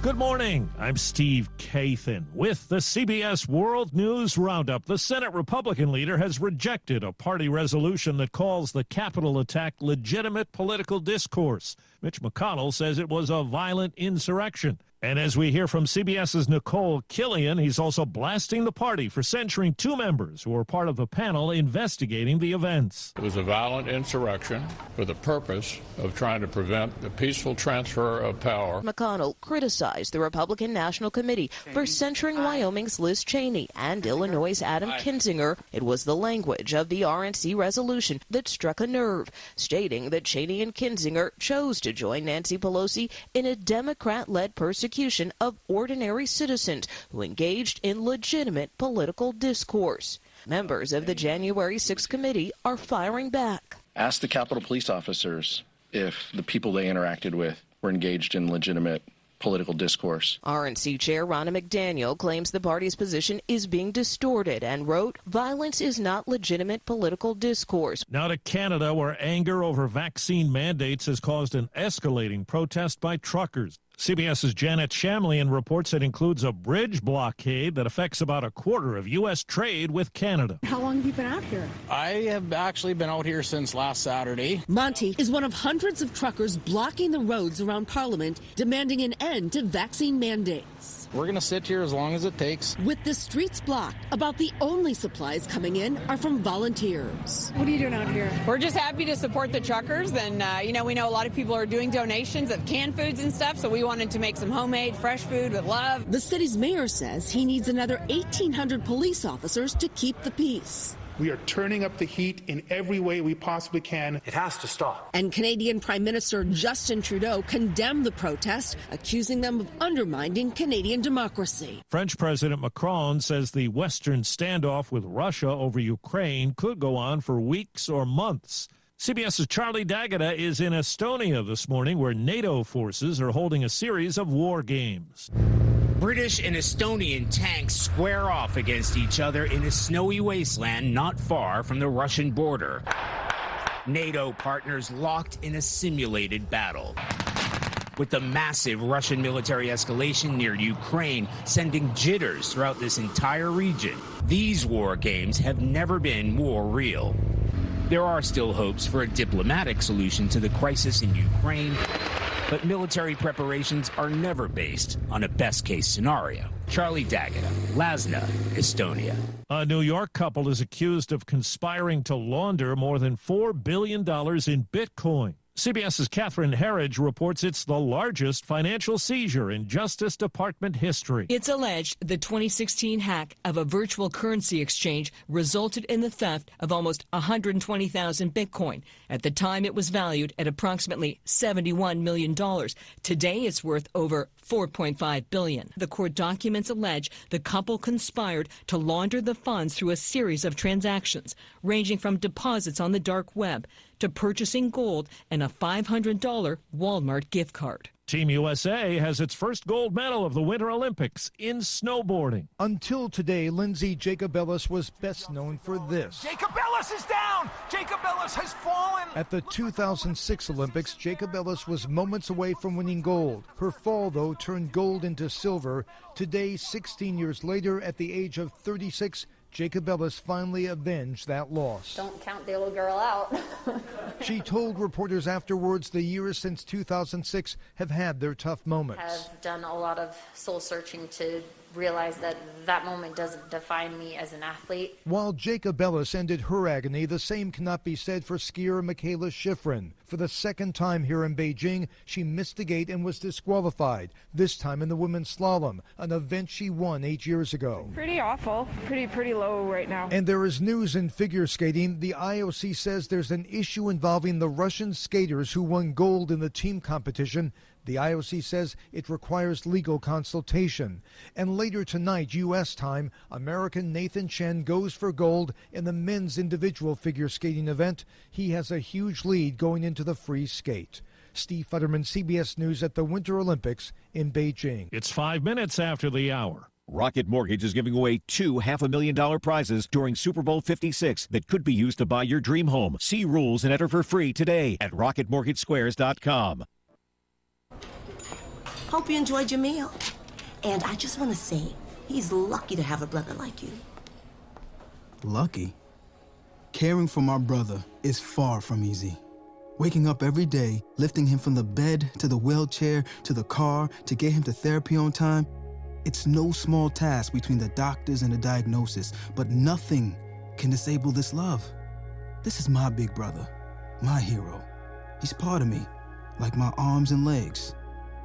Good morning. I'm Steve Kathan with the CBS World News Roundup. The Senate Republican leader has rejected a party resolution that calls the Capitol attack legitimate political discourse. Mitch McConnell says it was a violent insurrection. And as we hear from CBS's Nicole Killion, he's also blasting the party for censuring two members who were part of the panel investigating the events. It was a violent insurrection for the purpose of trying to prevent the peaceful transfer of power. McConnell criticized the Republican National Committee for censuring Wyoming's Liz Cheney and Illinois' Adam Kinzinger. It was the language of the RNC resolution that struck a nerve, stating that Cheney and Kinzinger chose to join Nancy Pelosi in a Democrat led persecution of ordinary citizens who engaged in legitimate political discourse. Members of the January 6 committee are firing back. Ask the Capitol police officers if the people they interacted with were engaged in legitimate political discourse. RNC Chair Ronna McDaniel claims the party's position is being distorted and wrote, Violence is not legitimate political discourse. Now to Canada, where anger over vaccine mandates has caused an escalating protest by truckers. CBS's Janet Shamlian reports it includes a bridge blockade that affects about a quarter of U.S. trade with Canada. How long have you been out here? I have actually been out here since last Saturday. Monty is one of hundreds of truckers blocking the roads around Parliament, demanding an end to vaccine mandates. We're going to sit here as long as it takes. With the streets blocked, about the only supplies coming in are from volunteers. What are you doing out here? We're just happy to support the truckers. And, uh, you know, we know a lot of people are doing donations of canned foods and stuff, so we wanted to make some homemade, fresh food with love. The city's mayor says he needs another 1,800 police officers to keep the peace. We are turning up the heat in every way we possibly can. It has to stop. And Canadian Prime Minister Justin Trudeau condemned the protest, accusing them of undermining Canadian democracy. French President Macron says the Western standoff with Russia over Ukraine could go on for weeks or months. CBS's Charlie D'Agata is in Estonia this morning, where NATO forces are holding a series of war games. British and Estonian tanks square off against each other in a snowy wasteland not far from the Russian border. NATO partners locked in a simulated battle. With the massive Russian military escalation near Ukraine sending jitters throughout this entire region, these war games have never been more real. There are still hopes for a diplomatic solution to the crisis in Ukraine, but military preparations are never based on a best case scenario. Charlie D'Agata, Lasna, Estonia. A New York couple is accused of conspiring to launder more than $4 billion in Bitcoin. CBS's Catherine Herridge reports it's the largest financial seizure in Justice Department history. It's alleged the 2016 hack of a virtual currency exchange resulted in the theft of almost 120,000 Bitcoin. At the time, it was valued at approximately $71 million. Today, it's worth over 4.5 billion. The court documents allege the couple conspired to launder the funds through a series of transactions, ranging from deposits on the dark web to purchasing gold and a $500 Walmart gift card. Team USA has its first gold medal of the Winter Olympics in snowboarding. Until today, Lindsey Jacobellis was best known for this. Jacobellis is down! Jacobellis has fallen! At the 2006 Olympics, Jacobellis was moments away from winning gold. Her fall, though, turned gold into silver. Today, 16 years later, at the age of 36, Jacobellis finally avenged that loss. Don't count the little girl out. she told reporters afterwards the years since 2006 have had their tough moments. I've done a lot of soul searching to realize that that moment doesn't define me as an athlete. While Jacobellis ended her agony, the same cannot be said for skier Mikaela Shiffrin. For the second time here in Beijing, she missed the gate and was disqualified, this time in the women's slalom, an event she won eight years ago. Pretty awful. Pretty, pretty low right now. And there is news in figure skating. The IOC says there's an issue involving the Russian skaters who won gold in the team competition. The IOC says it requires legal consultation. And later tonight, U.S. time, American Nathan Chen goes for gold in the men's individual figure skating event. He has a huge lead going into the free skate. Steve Futterman, CBS News at the Winter Olympics in Beijing. It's five minutes after the hour. Rocket Mortgage is giving away two half a million dollar prizes during Super Bowl 56 that could be used to buy your dream home. See rules and enter for free today at rocketmortgagesquares.com. Hope you enjoyed your meal. And I just want to say, he's lucky to have a brother like you. Lucky? Caring for my brother is far from easy. Waking up every day, lifting him from the bed to the wheelchair to the car to get him to therapy on time. It's no small task between the doctors and the diagnosis, but nothing can disable this love. This is my big brother, my hero. He's part of me, like my arms and legs.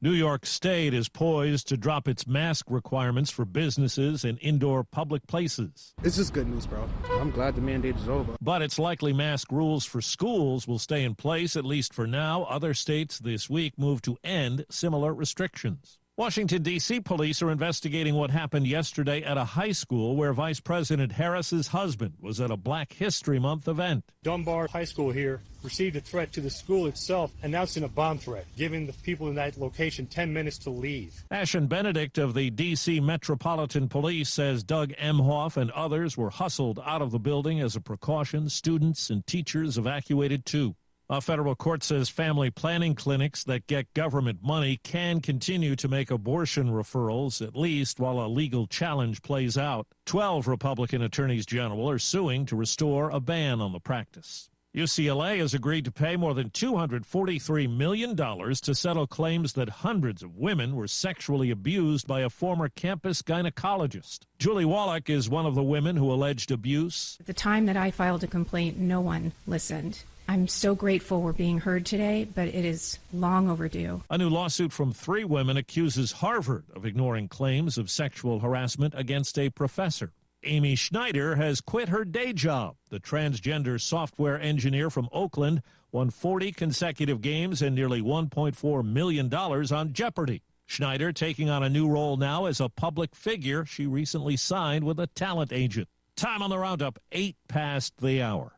New York State is poised to drop its mask requirements for businesses and indoor public places. It's just good news, bro. I'm glad the mandate is over. But it's likely mask rules for schools will stay in place, at least for now. Other states this week moved to end similar restrictions. Washington, D.C. police are investigating what happened yesterday at a high school where Vice President Harris's husband was at a Black History Month event. Dunbar High School here received a threat to the school itself, announcing a bomb threat, giving the people in that location 10 minutes to leave. Ashan Benedict of the D.C. Metropolitan Police says Doug Emhoff and others were hustled out of the building as a precaution. Students and teachers evacuated too. A federal court says family planning clinics that get government money can continue to make abortion referrals, at least while a legal challenge plays out. Twelve Republican attorneys general are suing to restore a ban on the practice. UCLA has agreed to pay more than $243 million to settle claims that hundreds of women were sexually abused by a former campus gynecologist. Julie Wallach is one of the women who alleged abuse. At the time that I filed a complaint, no one listened. I'm so grateful we're being heard today, but it is long overdue. A new lawsuit from three women accuses Harvard of ignoring claims of sexual harassment against a professor. Amy Schneider has quit her day job. The transgender software engineer from Oakland won 40 consecutive games and nearly $1.4 million on Jeopardy! Schneider taking on a new role now as a public figure. She recently signed with a talent agent. Time on the roundup, eight past the hour.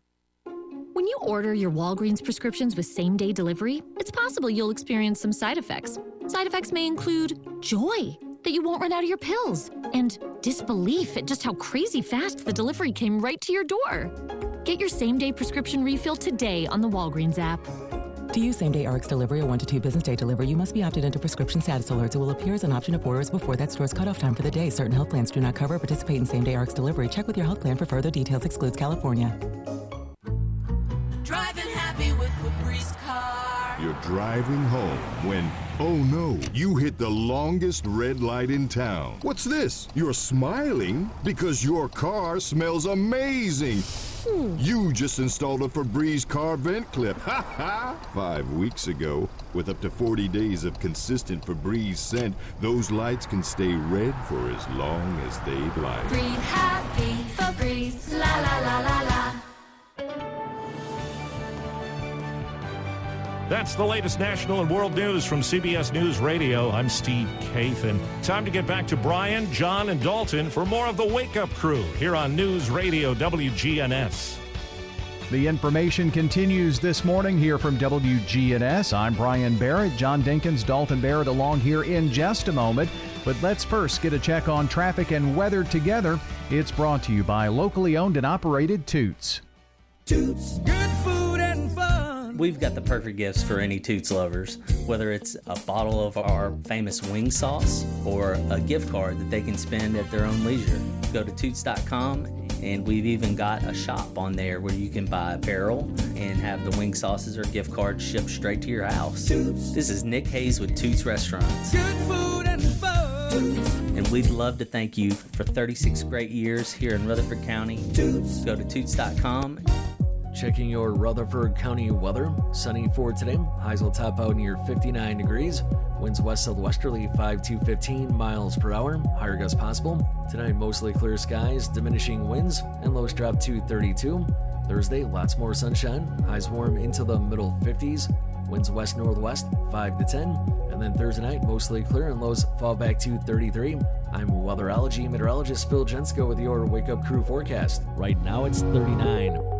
When you order your Walgreens prescriptions with same day delivery, it's possible you'll experience some side effects. Side effects may include joy that you won't run out of your pills, and disbelief at just how crazy fast the delivery came right to your door. Get your same day prescription refill today on the Walgreens app. To use same day RX delivery or one to two business day delivery, you must be opted into prescription status alerts. It will appear as an option if orders before that store's cutoff time for the day. Certain health plans do not cover or participate in same day RX delivery. Check with your health plan for further details. Excludes California. Driving home when, oh no, you hit the longest red light in town. What's this? You're smiling because your car smells amazing. You just installed a Febreze car vent clip. Ha ha! Five weeks ago. With up to 40 days of consistent Febreze scent, those lights can stay red for as long as they'd like. Breathe happy Febreze. La la la la la. That's the latest national and world news from CBS News Radio. I'm Steve Kathan. Time to get back to Brian, John, and Dalton for more of the Wake Up Crew here on News Radio WGNS. The information continues this morning here from WGNS. I'm Brian Barrett, John Dinkins, Dalton Barrett along here in just a moment. But let's first get a check on traffic and weather together. It's brought to you by locally owned and operated Toots. Toots, good food and fun. We've got the perfect gifts for any Toots lovers, whether it's a bottle of our famous wing sauce or a gift card that they can spend at their own leisure. Go to Toots.com and we've even got a shop on there where you can buy apparel and have the wing sauces or gift cards shipped straight to your house. Toots. This is Nick Hayes with Toots Restaurants. Good food and fun. Toots. And we'd love to thank you for 36 great years here in Rutherford County. Toots. Go to Toots.com Checking your Rutherford County weather. Sunny for today. Highs will top out near 59 degrees. Winds west southwesterly 5 to 15 miles per hour. Higher gusts possible. Tonight, mostly clear skies, diminishing winds, and lows drop to 32. Thursday, lots more sunshine. Highs warm into the middle 50s. Winds west northwest 5 to 10. And then Thursday night, mostly clear and lows fall back to 33. I'm weatherology meteorologist Phil Jensko with your Wake Up Crew forecast. Right now, it's 39.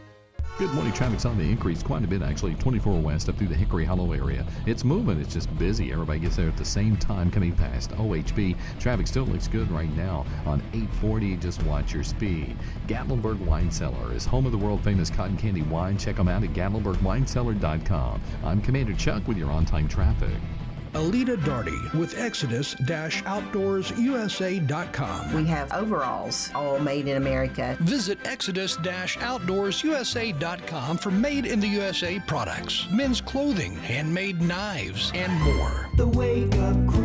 Good morning. Traffic's on the increase quite a bit, actually. 24 west up through the Hickory Hollow area. It's moving. It's just busy. Everybody gets there at the same time coming past OHB. Traffic still looks good right now on 840. Just watch your speed. Gatlinburg Wine Cellar is home of the world famous cotton candy wine. Check them out at gatlinburgwinecellar.com. I'm Commander Chuck with your on time traffic. Alita Darty with Exodus-OutdoorsUSA.com. We have overalls, all made in America. Visit Exodus-OutdoorsUSA.com for made in the USA products, men's clothing, handmade knives, and more. The Wake Up Crew,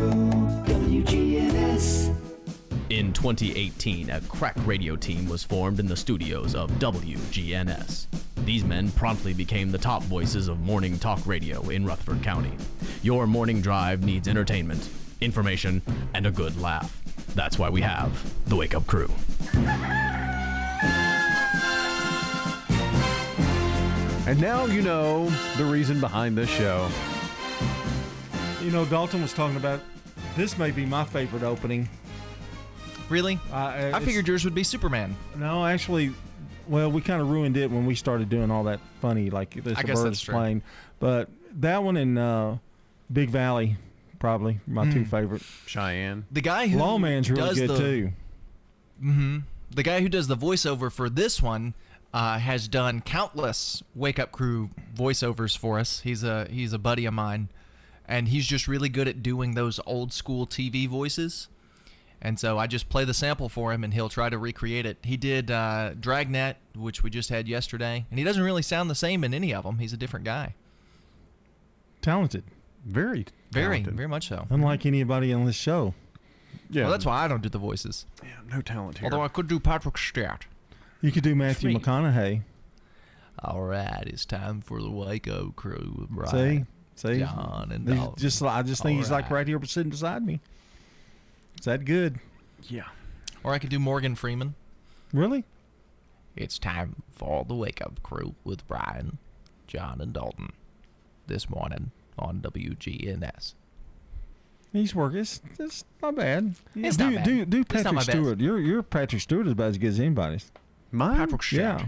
In 2018, a crack radio team was formed in the studios of WGNS. These men promptly became the top voices of morning talk radio in Rutherford County. Your morning drive needs entertainment, information, and a good laugh. That's why we have the Wake Up Crew. And now you know the reason behind this show. You know, Dalton was talking about this may be my favorite opening. Really? Uh, I figured yours would be Superman. No, actually, well, we kind of ruined it when we started doing all that funny, like this birds that's true. playing. But that one in uh, Big Valley, probably my two Mm. favorite. Cheyenne. The guy who Lawman's really does good the, too. hmm The guy who does the voiceover for this one uh, has done countless Wake Up Crew voiceovers for us. He's a he's a buddy of mine, and he's just really good at doing those old school TV voices. And so I just play the sample for him, and he'll try to recreate it. He did uh, Dragnet, which we just had yesterday, and he doesn't really sound the same in any of them. He's a different guy. Talented. Very, very, talented. very much so. Unlike anybody on this show. Yeah. Well, that's why I don't do the voices. Yeah, no talent here. Although I could do Patrick Stewart. You could do Matthew Sweet. McConaughey. All right, it's time for the Wake Up Crew. with See, see, John, and Dalton. just I just think All he's like right. right here sitting beside me. Is that good? Yeah. Or I could do Morgan Freeman. Really? It's time for the Wake Up Crew with Brian, John, and Dalton this morning on WGNS. He's working. It's, it's not bad. It's do, not bad. Do, do It's not Patrick my best. Stewart. Your your Patrick Stewart is about as good as anybody's. Mine? Patrick Stewart. Yeah.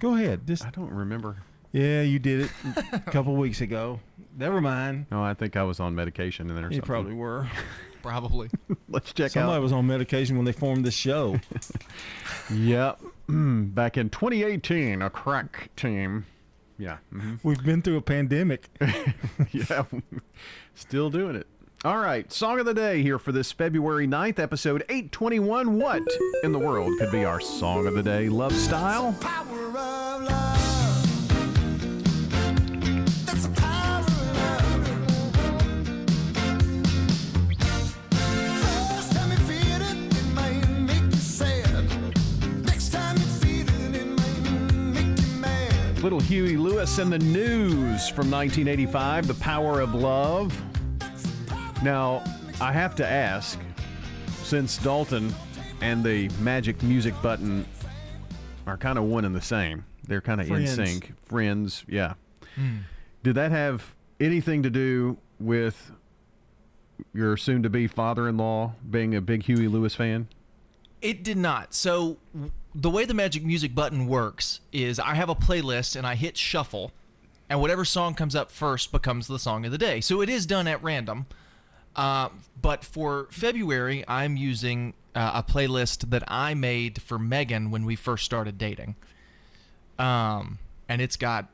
Go ahead. Just I don't remember. Yeah, you did it a couple weeks ago. Never mind. No, I think I was on medication in there. or You something. probably were. Probably. Let's check out Somebody out. was on medication when they formed this show. Yep. Back in 2018, a crack team. Yeah. mhm. We've been through a pandemic. yeah. Still doing it. All right. Song of the day here for this February 9th episode 821. What in the world could be our song of the day? Love style? Little Huey Lewis and the News from 1985, The Power of Love. Now, I have to ask, since Dalton and the magic music button are kind of one and the same, they're kind of in sync. Friends, yeah. Hmm. Did that have anything to do with your soon to be father in law being a big Huey Lewis fan? It did not. So w- the way the Magic Music button works is I have a playlist and I hit shuffle, and whatever song comes up first becomes the song of the day. So it is done at random. Uh, but for February, I'm using uh, a playlist that I made for Megan when we first started dating. Um, and it's got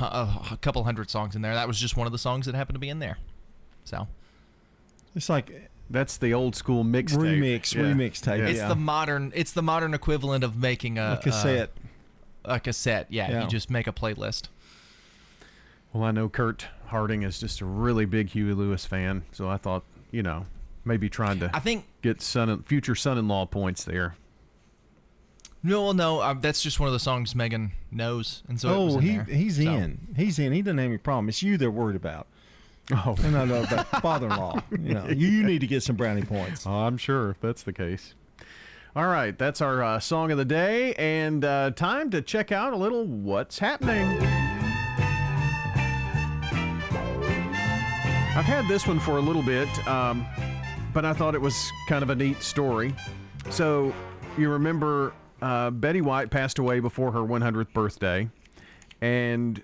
a, a couple hundred songs in there. That was just one of the songs that happened to be in there. So It's like That's the old school mixtape. remix, Yeah. remix tape. it's yeah. the modern. It's the modern equivalent of making a, A cassette. A, a cassette, yeah, Yeah. You just make a playlist. Well, I know Kurt Harding is just a really big Huey Lewis fan, so I thought, you know, maybe trying to I think get son future son-in-law points there. no, well, no. Um, that's just one of the songs Megan knows, and so it was oh, in he there. he's So- in. He's in. He doesn't have any problem. It's you they're worried about. Oh, and I know that father-in-law. You know, you need to get some brownie points. Oh, I'm sure if that's the case. All right, that's our uh, song of the day, and uh, time to check out a little what's happening. I've had this one for a little bit, um, but I thought it was kind of a neat story. So, you remember uh, Betty White passed away before her 100th birthday, and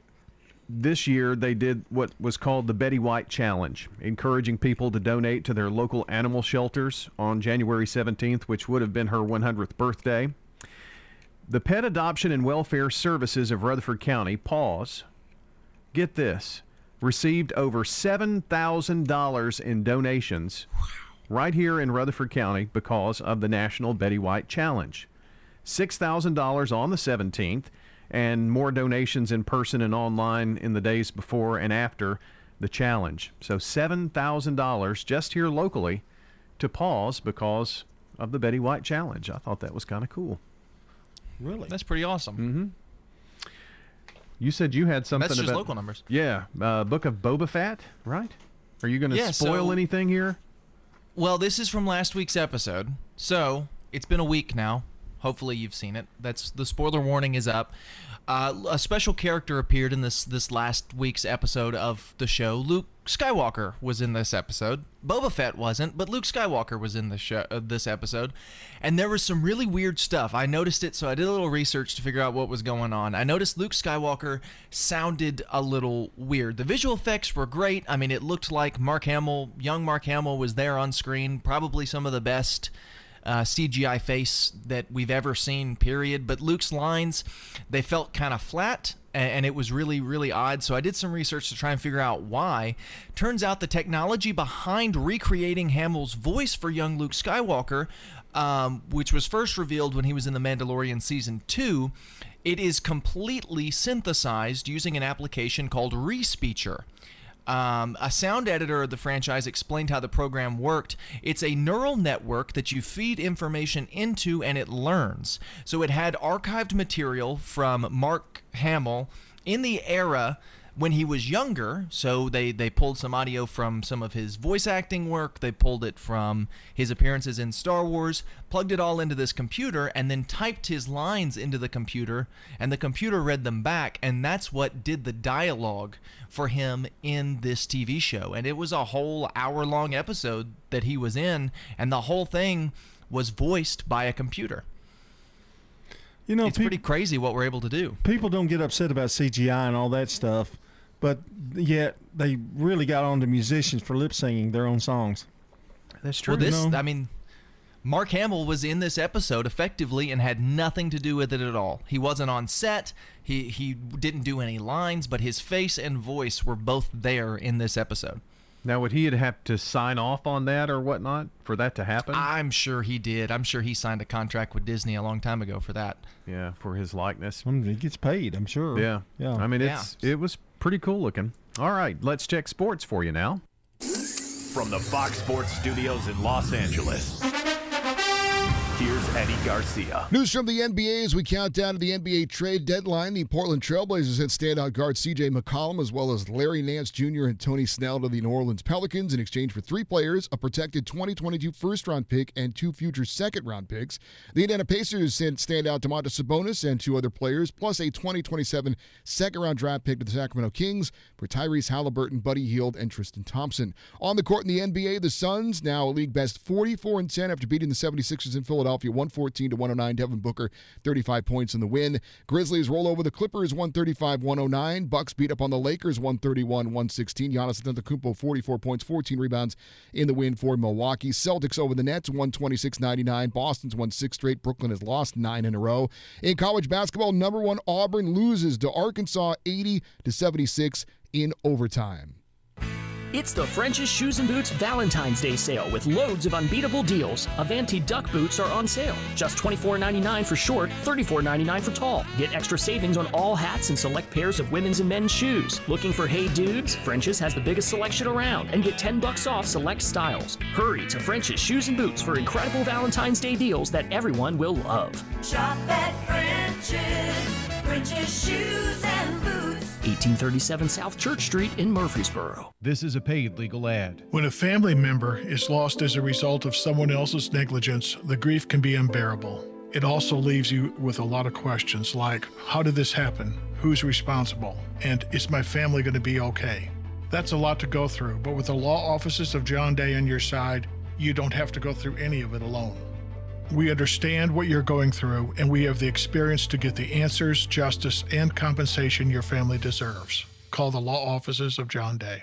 this year they did what was called the Betty White Challenge, encouraging people to donate to their local animal shelters on January 17th, which would have been her 100th birthday. The Pet Adoption and Welfare Services of Rutherford County, PAWS, get this, received over $7,000 in donations right here in Rutherford County because of the National Betty White Challenge. $6,000 on the 17th, and more donations in person and online in the days before and after the challenge. So $7,000 just here locally to PAWS because of the Betty White Challenge. I thought that was kind of cool. Really? That's pretty awesome. Mm-hmm. You said you had something That's just about local numbers. Yeah, uh, Book of Boba Fett, right? Are you going to Yeah, spoil so- anything here? Well, this is from last week's episode. So, it's been a week now. Hopefully you've seen it. That's the spoiler warning is up. Uh, a special character appeared in this this last week's episode of the show. Luke Skywalker was in this episode. Boba Fett wasn't, but Luke Skywalker was in the show uh, this episode. And there was some really weird stuff. I noticed it, so I did a little research to figure out what was going on. I noticed Luke Skywalker sounded a little weird. The visual effects were great. I mean, it looked like Mark Hamill, young Mark Hamill was there on screen, probably some of the best uh, CGI face that we've ever seen, period. But Luke's lines, they felt kind of flat, and it was really, really odd. So I did some research to try and figure out why. Turns out the technology behind recreating Hamill's voice for young Luke Skywalker, um, which was first revealed when he was in The Mandalorian Season 2, it is completely synthesized using an application called Respeecher. Um, a sound editor of the franchise explained how the program worked. It's a neural network that you feed information into and it learns. So it had archived material from Mark Hamill in the era when he was younger. So they, they pulled some audio from some of his voice acting work, they pulled it from his appearances in Star Wars, plugged it all into this computer, and then typed his lines into the computer, and the computer read them back, and that's what did the dialogue for him in this TV show. And it was a whole hour long episode that he was in, and the whole thing was voiced by a computer. You know, it's peop- pretty crazy what we're able to do. people don't get upset about CGI and all that stuff, but yet they really got on to musicians for lip singing their own songs. That's true. Well, this, You know? I mean, Mark Hamill was in this episode effectively and had nothing to do with it at all. He wasn't on set. He he didn't do any lines, but his face and voice were both there in this episode. Now, would he have to sign off on that or whatnot for that to happen? I'm sure he did. I'm sure he signed a contract with Disney a long time ago for that. yeah, for his likeness. he gets paid, I'm sure. Yeah, Yeah. I mean, Yeah. it's it was pretty cool looking. All right, let's check sports for you now. From the Fox Sports Studios in Los Angeles, here's Eddie Garcia. News from the NBA as we count down to the NBA trade deadline. The Portland Trailblazers sent standout guard CJ McCollum as well as Larry Nance Jr. and Tony Snell to the New Orleans Pelicans in exchange for three players, a protected 2022 first round pick, and two future second round picks. The Indiana Pacers sent standout Domantas Sabonis and two other players, plus a 2027 second round draft pick to the Sacramento Kings for Tyrese Halliburton, Buddy Hield, and Tristan Thompson. On the court in the NBA, the Suns now league best 44 and 10 after beating the 76ers in Philadelphia 114 to 109. Devin Booker 35 points in the win. Grizzlies roll over the Clippers 135-109. Bucks beat up on the Lakers 131-116. Giannis Antetokounmpo 44 points, 14 rebounds in the win for Milwaukee. Celtics over the Nets 126-99. Boston's won six straight. Brooklyn has lost nine in a row. In college basketball, number one Auburn loses to Arkansas 80 to 76 in overtime. It's the French's Shoes and Boots Valentine's Day sale with loads of unbeatable deals. Avanti duck boots are on sale. Just $24.99 for short, $34.99 for tall. Get extra savings on all hats and select pairs of women's and men's shoes. Looking for Hey Dudes? French's has the biggest selection around and get 10 bucks off select styles. Hurry to French's Shoes and Boots for incredible Valentine's Day deals that everyone will love. Shop at French's, French's Shoes and. 1837 South Church Street in Murfreesboro. This is a paid legal ad. When a family member is lost as a result of someone else's negligence, the grief can be unbearable. It also leaves you with a lot of questions like How did this happen? Who's responsible? And is my family going to be okay? That's a lot to go through, but with the law offices of John Day on your side, you don't have to go through any of it alone. We understand what you're going through, and we have the experience to get the answers, justice, and compensation your family deserves. Call the law offices of John Day.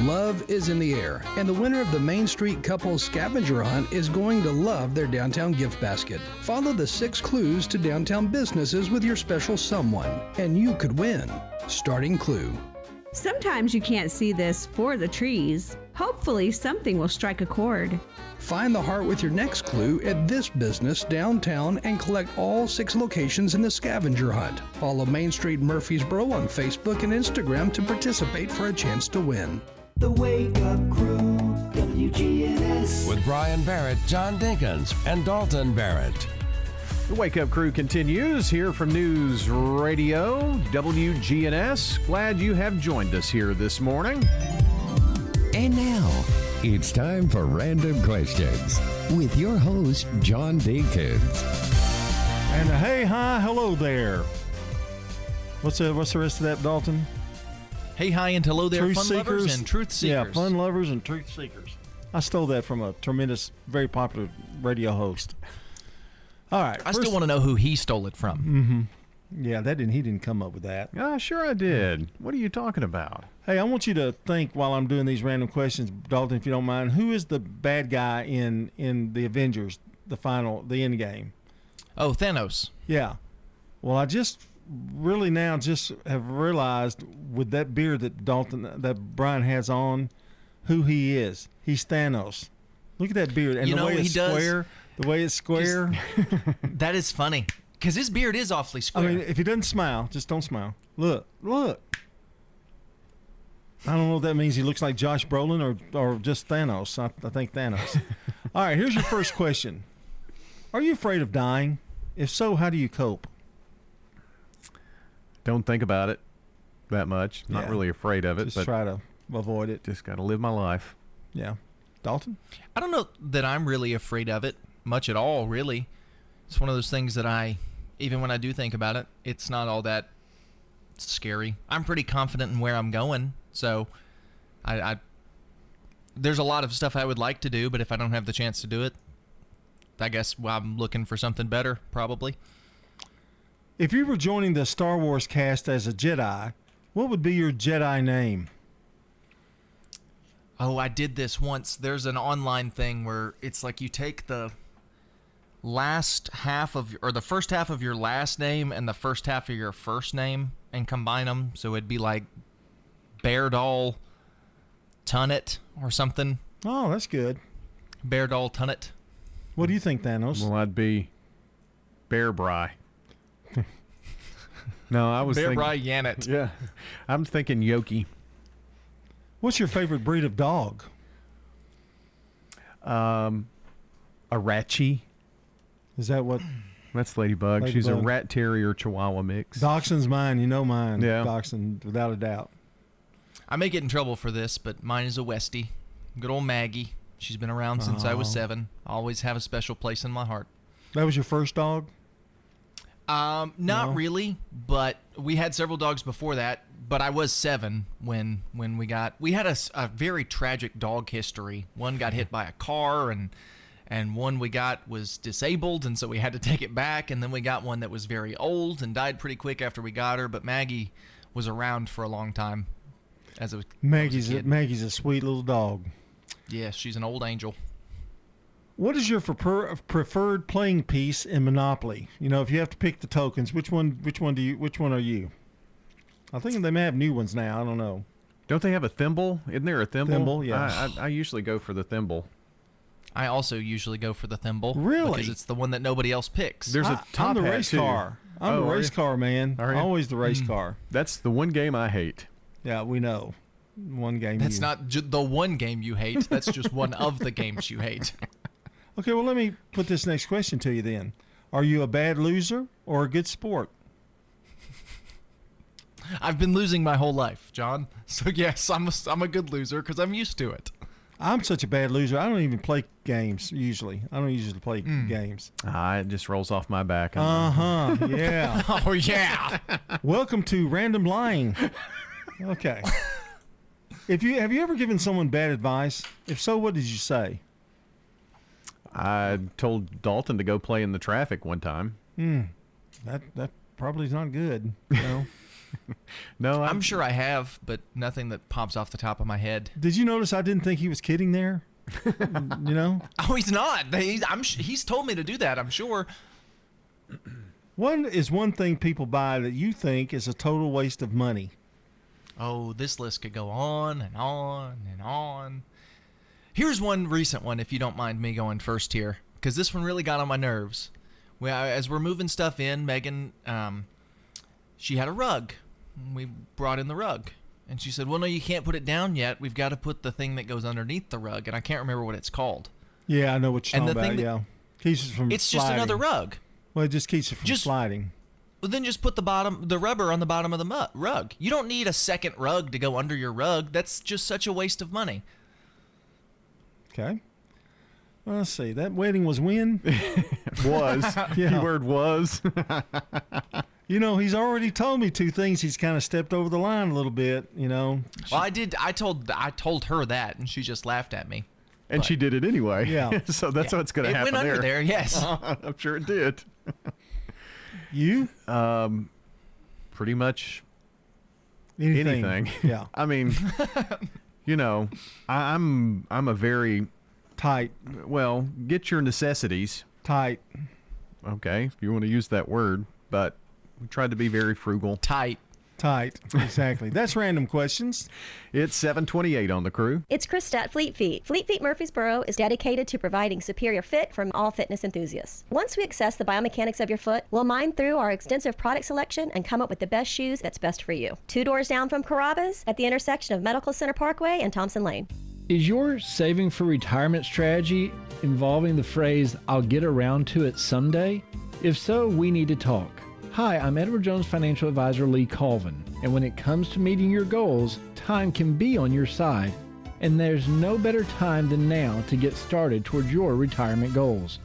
Love is in the air, and the winner of the Main Street Couples Scavenger Hunt is going to love their downtown gift basket. Follow the six clues to downtown businesses with your special someone, and you could win. Starting clue. Sometimes you can't see this for the trees. Hopefully, something will strike a chord. Find the heart with your next clue at this business downtown and collect all six locations in the scavenger hunt. Follow Main Street Murfreesboro on Facebook and Instagram to participate for a chance to win. The Wake Up Crew, WGNS. With Brian Barrett, John Dinkins, and Dalton Barrett. The Wake Up Crew continues here from News Radio WGNS. Glad you have joined us here this morning. And now, it's time for Random Questions with your host, John Dinkins. And uh, hey, hi, hello there. What's the, what's the rest of that, Dalton? Hey, hi, and hello there, Truth fun lovers seekers. and truth seekers. Yeah, fun lovers and truth seekers. I stole that from a tremendous, very popular radio host. All right. I still want to know who he stole it from. Mm-hmm. Yeah, that didn't. He didn't come up with that. Ah, sure I did. What are you talking about? Hey, I want you to think while I'm doing these random questions, Dalton, if you don't mind. Who is the bad guy in in the Avengers, the final, the end game? Oh, Thanos. Yeah. Well, I just really now just have realized with that beard that Dalton that Brian has on, who he is. He's Thanos. Look at that beard and You the know, way it's does- square. The way it's square. That is funny because his beard is awfully square. I mean, if he doesn't smile, just don't smile. Look, look. I don't know if that means he looks like Josh Brolin or or just Thanos. I, I think Thanos. All right, here's your first question. Are you afraid of dying? If so, how do you cope? Don't think about it that much. Not Yeah. really afraid of it, Just but try to avoid it. just got to live my life. Yeah. Dalton? I don't know that I'm really afraid of it much at all, really. It's one of those things that I, even when I do think about it, it's not all that scary. I'm pretty confident in where I'm going, so I, I there's a lot of stuff I would like to do, but if I don't have the chance to do it, I guess well, I'm looking for something better, probably. If you were joining the Star Wars cast as a Jedi, what would be your Jedi name? Oh, I did this once. There's an online thing where it's like you take the last half of or the first half of your last name and the first half of your first name and combine them, so it'd be like Beardall Tunnet or something. Oh, that's good. Beardall Tunnet. What do you think, Thanos? Well, I'd be Bear Bry. No, I was Bear thinking, Bry Yanet. Yeah, I'm thinking Yoki. What's your favorite breed of dog? Um, Arachi. Is that what? That's Ladybug. She's a rat terrier chihuahua mix. Dachshund's mine. You know mine. Yeah. Dachshund, without a doubt. I may get in trouble for this, but mine is a Westie. Good old Maggie. She's been around since I was Oh. seven. Always have a special place in my heart. That was your first dog? Um, not No? really, but we had several dogs before that. But I was seven when when we got we had a very tragic dog history. One got hit by a car, and and one we got was disabled, and so we had to take it back. And then we got one that was very old and died pretty quick after we got her. But Maggie was around for a long time. As a Maggie's as a a. Maggie's a sweet little dog. yeah, she's an old angel. What is your prefer, preferred playing piece in Monopoly? You know, if you have to pick the tokens, which one? Which one do you? Which one are you? I think they may have new ones now. I don't know. Don't they have a thimble? Isn't there a thimble? Thimble, yeah. I, I, I usually go for the thimble. I also usually go for the thimble. Really? Because it's the one that nobody else picks. There's a I- top I'm the race too. car. I'm Oh, the race car man. Are you? Always the race Hmm. car. That's the one game I hate. Yeah, we know. one game. That's you- not ju- the one game you hate. That's just one of the games you hate. Okay, well, let me put this next question to you then. Are you a bad loser or a good sport? I've been losing my whole life, John. So yes, I'm a, I'm a good loser because I'm used to it. I'm such a bad loser. I don't even play games usually. I don't usually play Hmm. games. Ah, it just rolls off my back. Uh huh. Yeah. oh yeah. Welcome to random lying. Okay. If you have you ever given someone bad advice? If so, what did you say? I told Dalton to go play in the traffic one time. Hmm. That that probably is not good. You know. no, I'm sure I have, but nothing that pops off the top of my head. Did you notice I didn't think he was kidding there? you know. Oh, he's not. He's, I'm. sh- He's told me to do that. I'm sure. One is one thing people buy that you think is a total waste of money. Oh, this list could go on and on and on. Here's one recent one, if you don't mind me going first here, because this one really got on my nerves. We, as we're moving stuff in, Megan, um, she had a rug. We brought in the rug, and she said, "Well, no, you can't put it down yet. We've got to put the thing that goes underneath the rug." And I can't remember what it's called. Yeah, I know what you're And talking the about. thing yeah, keeps it from. It's just another rug. Well, it just keeps it from Just- sliding. Well, then just put the bottom, the rubber on the bottom of the mu- rug. You don't need a second rug to go under your rug. That's just such a waste of money. Okay. Well, let's see. That wedding was when? Was. Yeah. Keyword was. You know, he's already told me two things. He's kind of stepped over the line a little bit. You know. Well, I did. I told I told her that, and she just laughed at me. and But- she did it anyway. Yeah. so that's Yeah. what's going to It happen went under there. there, yes. I'm sure it did. You? Um, pretty much Anything. anything. Yeah. I mean, you know, I, I'm I'm a very tight. Well, get your necessities tight. Okay, if you want to use that word, but we tried to be very frugal. Tight. Tight. Exactly. That's random questions. It's 728 on the crew. It's Krista at Fleet Feet. Fleet Feet Murfreesboro is dedicated to providing superior fit from all fitness enthusiasts. Once we assess the biomechanics of your foot, we'll mine through our extensive product selection and come up with the best shoes that's best for you. Two doors down from Carrabba's at the intersection of Medical Center Parkway and Thompson Lane. Is your saving for retirement strategy involving the phrase, I'll get around to it someday? If so, we need to talk. Hi, I'm Edward Jones financial advisor Lee Colvin, and when it comes to meeting your goals, time can be on your side, and there's no better time than now to get started towards your retirement goals.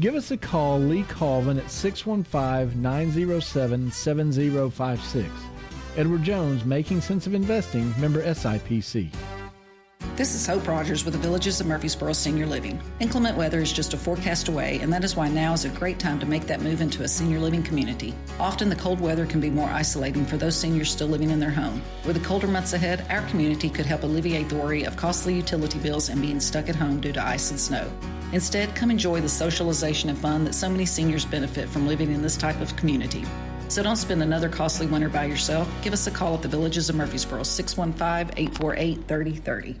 Give us a call, Lee Colvin, at 615 907 7056. Edward Jones, Making Sense of Investing, member SIPC. This is Hope Rogers with the Villages of Murfreesboro Senior Living. Inclement weather is just a forecast away, and that is why now is a great time to make that move into a senior living community. Often the cold weather can be more isolating for those seniors still living in their home. With the colder months ahead, our community could help alleviate the worry of costly utility bills and being stuck at home due to ice and snow. Instead, come enjoy the socialization and fun that so many seniors benefit from living in this type of community. So don't spend another costly winter by yourself. Give us a call at the Villages of Murfreesboro, 615 848 3030.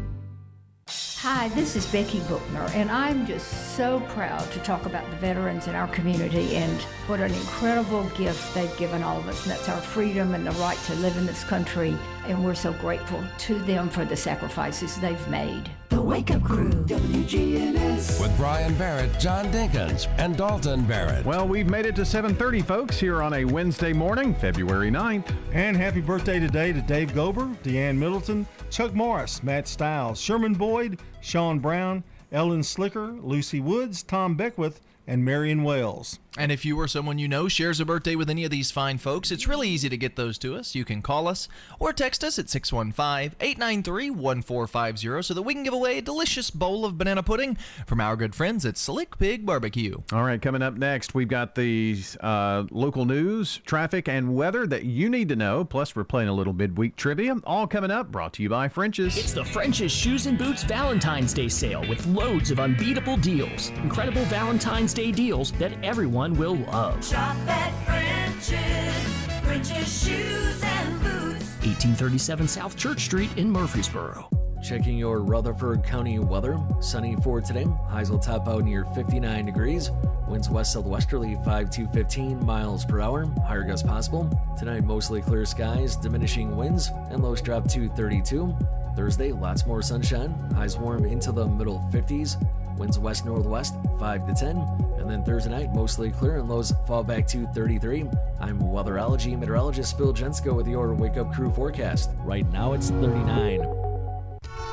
Hi, this is Becky Bookner, and I'm just so proud to talk about the veterans in our community and what an incredible gift they've given all of us. And that's our freedom and the right to live in this country. And we're so grateful to them for the sacrifices they've made. The Wake Up Crew, WGNS. With Brian Barrett, John Dinkins, and Dalton Barrett. Well, we've made it to 7:30, folks, here on a Wednesday morning, February 9th. And happy birthday today to Dave Gober, Deanne Middleton, Chuck Morris, Matt Stiles, Sherman Boyd, Sean Brown, Ellen Slicker, Lucy Woods, Tom Beckwith, and Marion Wells. And if you or someone you know shares a birthday with any of these fine folks, it's really easy to get those to us. You can call us or text us at 615 893 1450 so that we can give away a delicious bowl of banana pudding from our good friends at Slick Pig Barbecue. All right, coming up next, we've got the uh, local news, traffic, and weather that you need to know. Plus, we're playing a little midweek trivia. All coming up, brought to you by French's. It's the French's Shoes and Boots Valentine's Day sale with loads of unbeatable deals. Incredible Valentine's Day deals that everyone will love. Shop at French's. French's Shoes and Boots. 1837 South Church Street in Murfreesboro. Checking your Rutherford County weather. Sunny for today. Highs will top out near 59 degrees. Winds west southwesterly 5 to 15 miles per hour. Higher gusts possible. Tonight, mostly clear skies, diminishing winds, and lows drop to 32. Thursday, lots more sunshine. Highs warm into the middle 50s. Winds west northwest 5 to 10. And then Thursday night, mostly clear and lows fall back to 33. I'm weatherology meteorologist Phil Jensko with your Wake Up Crew forecast. Right now, it's 39.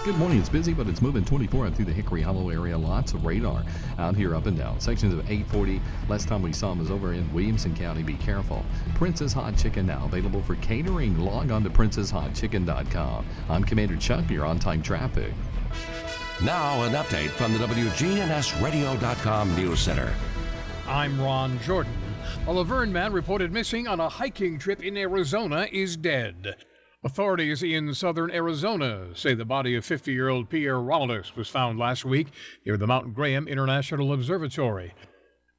Good morning. It's busy, but it's moving 24 out through the Hickory Hollow area. Lots of radar out here up and down. Sections of 840. Last time we saw them was over in Williamson County. Be careful. Princess Hot Chicken now available for catering. Log on to princesshotchicken.com. I'm Commander Chuck. You're on time traffic. Now, an update from the WGNSradio.com News Center. I'm Ron Jordan. A LaVergne man reported missing on a hiking trip in Arizona is dead. Authorities in southern Arizona say the body of 50 year old Pierre Romulus was found last week near the Mount Graham International Observatory.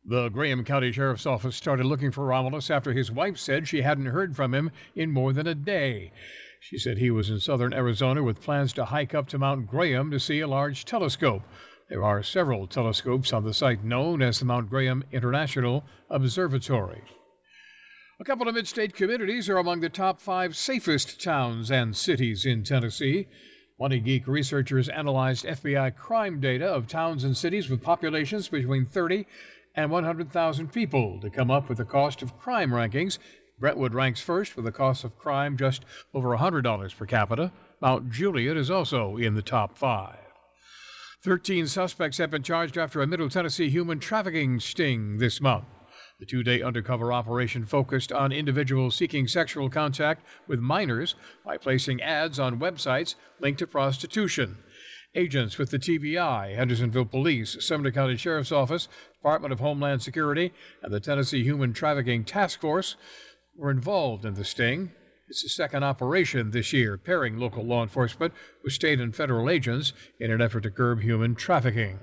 The Graham County Sheriff's Office started looking for Romulus after his wife said she hadn't heard from him in more than a day. She said he was in southern Arizona with plans to hike up to Mount Graham to see a large telescope. There are several telescopes on the site known as the Mount Graham International Observatory. A couple of mid state communities are among the top five safest towns and cities in Tennessee. Money Geek researchers analyzed FBI crime data of towns and cities with populations between 30 and 100,000 people to come up with the cost of crime rankings. Brentwood ranks first with a cost of crime just over $100 per capita. Mount Juliet is also in the top five. 13 suspects have been charged after a Middle Tennessee human trafficking sting this month. The two day undercover operation focused on individuals seeking sexual contact with minors by placing ads on websites linked to prostitution. Agents with the TBI, Hendersonville Police, Sumner County Sheriff's Office, Department of Homeland Security, and the Tennessee Human Trafficking Task Force were involved in the sting. It's the second operation this year, pairing local law enforcement with state and federal agents in an effort to curb human trafficking.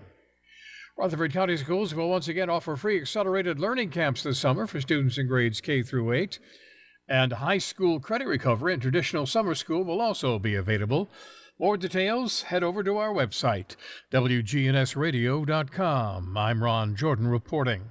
Rutherford County Schools will once again offer free accelerated learning camps this summer for students in grades K through 8. And high school credit recovery and traditional summer school will also be available. More details, head over to our website, WGNSradio.com. I'm Ron Jordan reporting.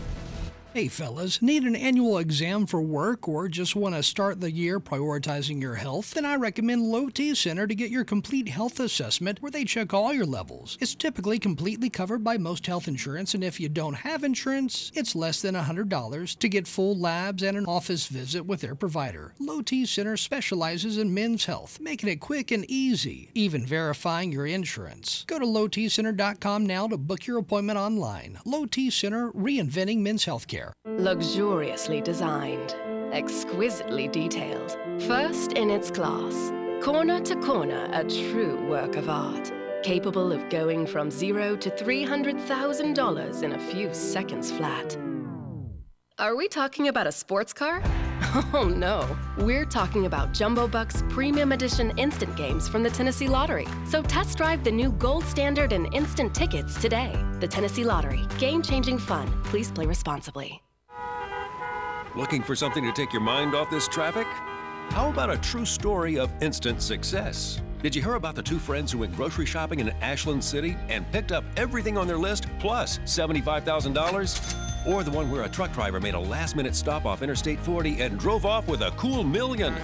Hey fellas, need an annual exam for work or just want to start the year prioritizing your health? Then I recommend Low T Center to get your complete health assessment where they check all your levels. It's typically completely covered by most health insurance, and if you don't have insurance, it's less than $100 to get full labs and an office visit with their provider. Low T Center specializes in men's health, making it quick and easy, even verifying your insurance. Go to lowtcenter.com now to book your appointment online. Low T Center, reinventing men's healthcare. Luxuriously designed, exquisitely detailed, first in its class, corner to corner, a true work of art, capable of going from zero to $300,000 in a few seconds flat. Are we talking about a sports car? Oh no, we're talking about Jumbo Bucks Premium Edition instant games from the Tennessee Lottery. So test drive the new gold standard and instant tickets today. The Tennessee Lottery, game changing fun. Please play responsibly. Looking for something to take your mind off this traffic? How about a true story of instant success? Did you hear about the two friends who went grocery shopping in Ashland City and picked up everything on their list plus $75,000? Or the one where a truck driver made a last minute stop off Interstate 40 and drove off with a cool million?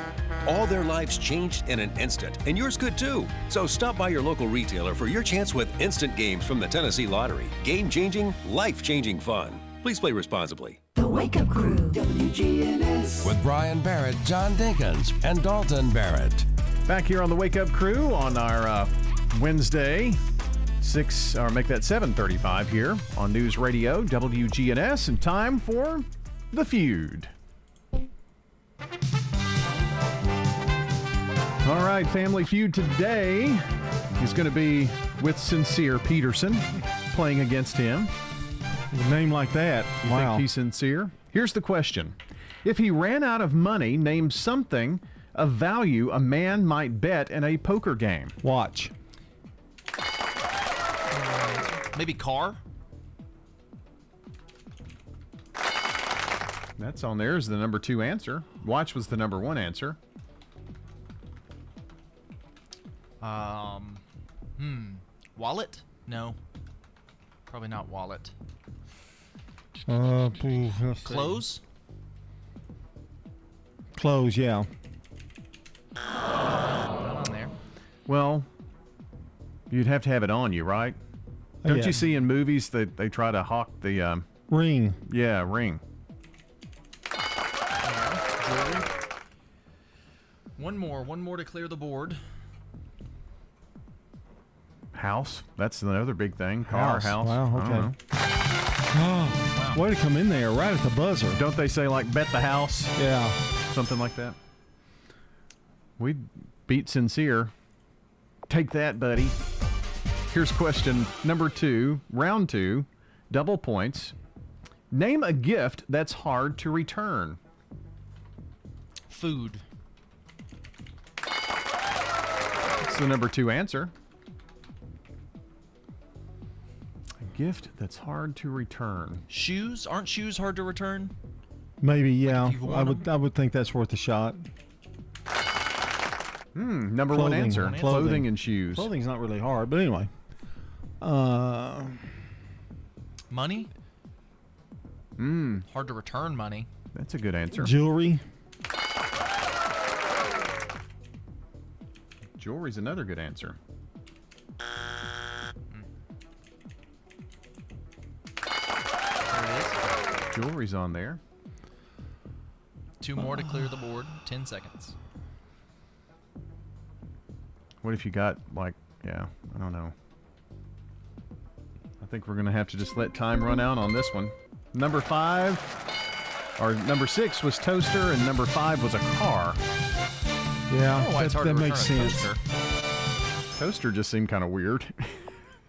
All their lives changed in an instant, and yours could too. So stop by your local retailer for your chance with instant games from the Tennessee Lottery. Game changing, life changing fun. Please play responsibly. The Wake Up Crew, WGNS. With Brian Barrett, John Dinkins, and Dalton Barrett. Back here on the Wake Up Crew on our uh, Wednesday, six or make that seven thirty-five here on News Radio WGNS, and time for the feud. All right, Family Feud today is going to be with Sincere Peterson playing against him. A name like that. You wow. think he's sincere? Here's the question. If he ran out of money, name something of value a man might bet in a poker game. Watch. Maybe car? That's on there is the number two answer. Watch was the number one answer. Um, hmm. Wallet? No. Probably not wallet. Uh, pooh, let's see. Clothes? Clothes, yeah. Not on there. Well, you'd have to have it on you, right? Don't yeah. you see in movies that they try to hawk the um, Ring. yeah ring? One more. One more to clear the board. House. That's another big thing. Car, House. house. Wow, I don't okay. know. Oh, way to come in there right at the buzzer. Don't they say like bet the house? Yeah. Something like that. We beat sincere. Take that, buddy. Here's question number two, round two, double points. Name a gift that's hard to return. Food. That's the number two answer. A gift that's hard to return. Shoes? Aren't shoes hard to return? Maybe, yeah. you've I worn would I would think that's worth a shot. Hmm, number one answer. Clothing. Clothing and shoes. Clothing's not really hard, but anyway. Uh, Money? Hmm, Hard to return money. that's a good answer. jewelry. Jewelry's another good answer. There. Jewelry's on there. Two more to clear the board. Ten seconds. What if you got like, yeah, I don't know. I think we're gonna have to just let time run out on this one. Number five, or number six was toaster, and number five was a car. Yeah, I don't know why it's that, that to makes sense. toaster. Toaster just seemed kind of weird.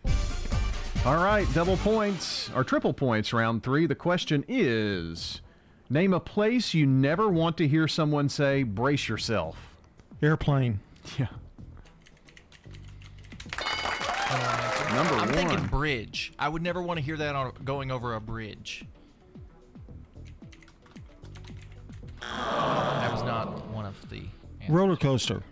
All right, double points or triple points, round three. The question is name a place you never want to hear someone say, brace yourself. Airplane. Yeah. Number I'm one. thinking bridge. I would never want to hear that on going over a bridge. That was not one of the. answers. Roller coaster.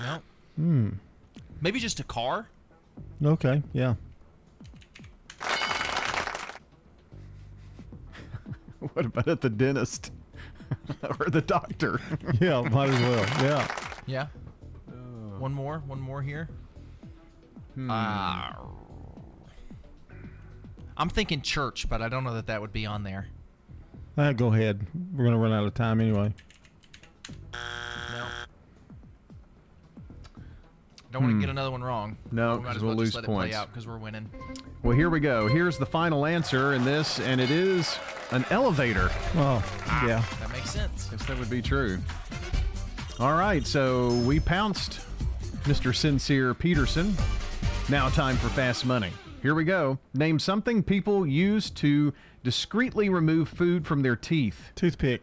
No. Hmm. Maybe just a car. Okay. Yeah. what about at the dentist or the doctor? Yeah. Might as well. Yeah. Yeah. One more. One more here. Hmm. Ah. I'm thinking church, but I don't know that that would be on there. Uh, go ahead. We're gonna run out of time anyway. No. Don't want Hmm. to get another one wrong. No, we might 'cause as we'll well lose just let points. it play out because we're winning. Well, here we go. Here's the final answer in this, and it is an elevator. Oh, yeah. That makes sense. Guess that would be true. All right, so we pounced Mr. Sincere Peterson. Now, time for fast money. Here we go. Name something people use to discreetly remove food from their teeth. Toothpick.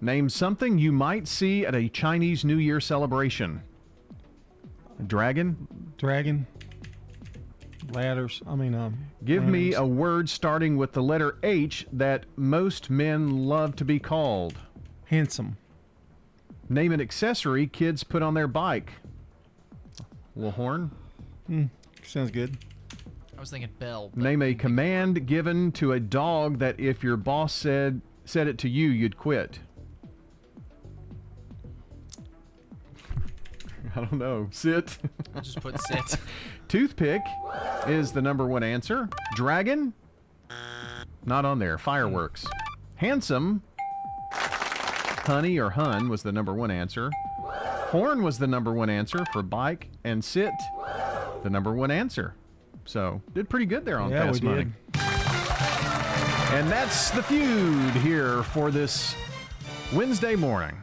Name something you might see at a Chinese New Year celebration. Dragon? Dragon. Ladders. I mean, um. Give me a word starting with the letter H that most men love to be called. handsome. Name an accessory kids put on their bike. little horn. Hmm. Sounds good. I was thinking bell. Name a command given to a dog that if your boss said said it to you, you'd quit. I don't know. Sit. I'll just put sit. Toothpick is the number one answer. Dragon? not on there. Fireworks. Handsome, honey or hun was the number one answer. Horn was the number one answer for bike, and sit, the number one answer. So did pretty good there on Yeah, fast money. did. And that's the feud here for this Wednesday morning.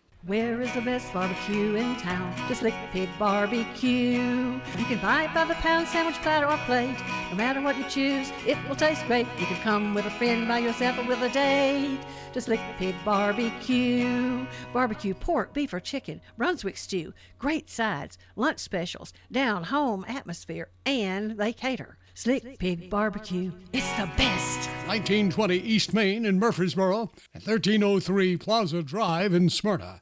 Where is the best barbecue in town? Just Slick Pig Barbecue. You can buy it by the pound, sandwich, platter, or plate. No matter what you choose, it will taste great. You can come with a friend, by yourself, or with a date. Just Slick Pig Barbecue. Barbecue pork, beef, or chicken, Brunswick stew, great sides, lunch specials, down home atmosphere, and they cater. Slick Pig Barbecue. It's the best. 1920 East Main in Murfreesboro and 1303 Plaza Drive in Smyrna.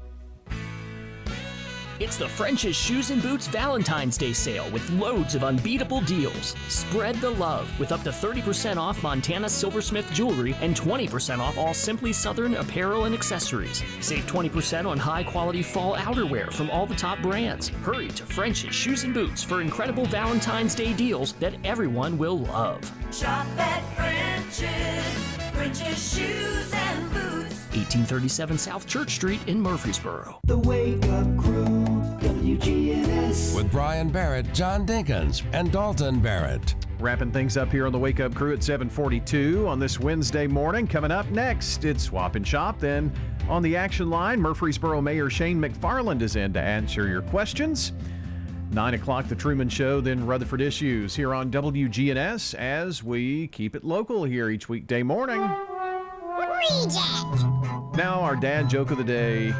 It's the French's Shoes and Boots Valentine's Day sale with loads of unbeatable deals. Spread the love with up to 30% off Montana Silversmith jewelry and 20% off all Simply Southern apparel and accessories. Save 20% on high quality fall outerwear from all the top brands. Hurry to French's Shoes and Boots for incredible Valentine's Day deals that everyone will love. Shop at French's. French's Shoes and Boots. 1837 South Church Street in Murfreesboro. The Wake Up Crew, WGNS. With Brian Barrett, John Dinkins, and Dalton Barrett. Wrapping things up here on the Wake Up Crew at 742 on this Wednesday morning. Coming up next, it's Swap and Shop. Then on the action line, Murfreesboro Mayor Shane McFarland is in to answer your questions. 9 o'clock, The Truman Show, then Rutherford Issues here on WGNS as we keep it local here each weekday morning. Reject. Now, our dad joke of the day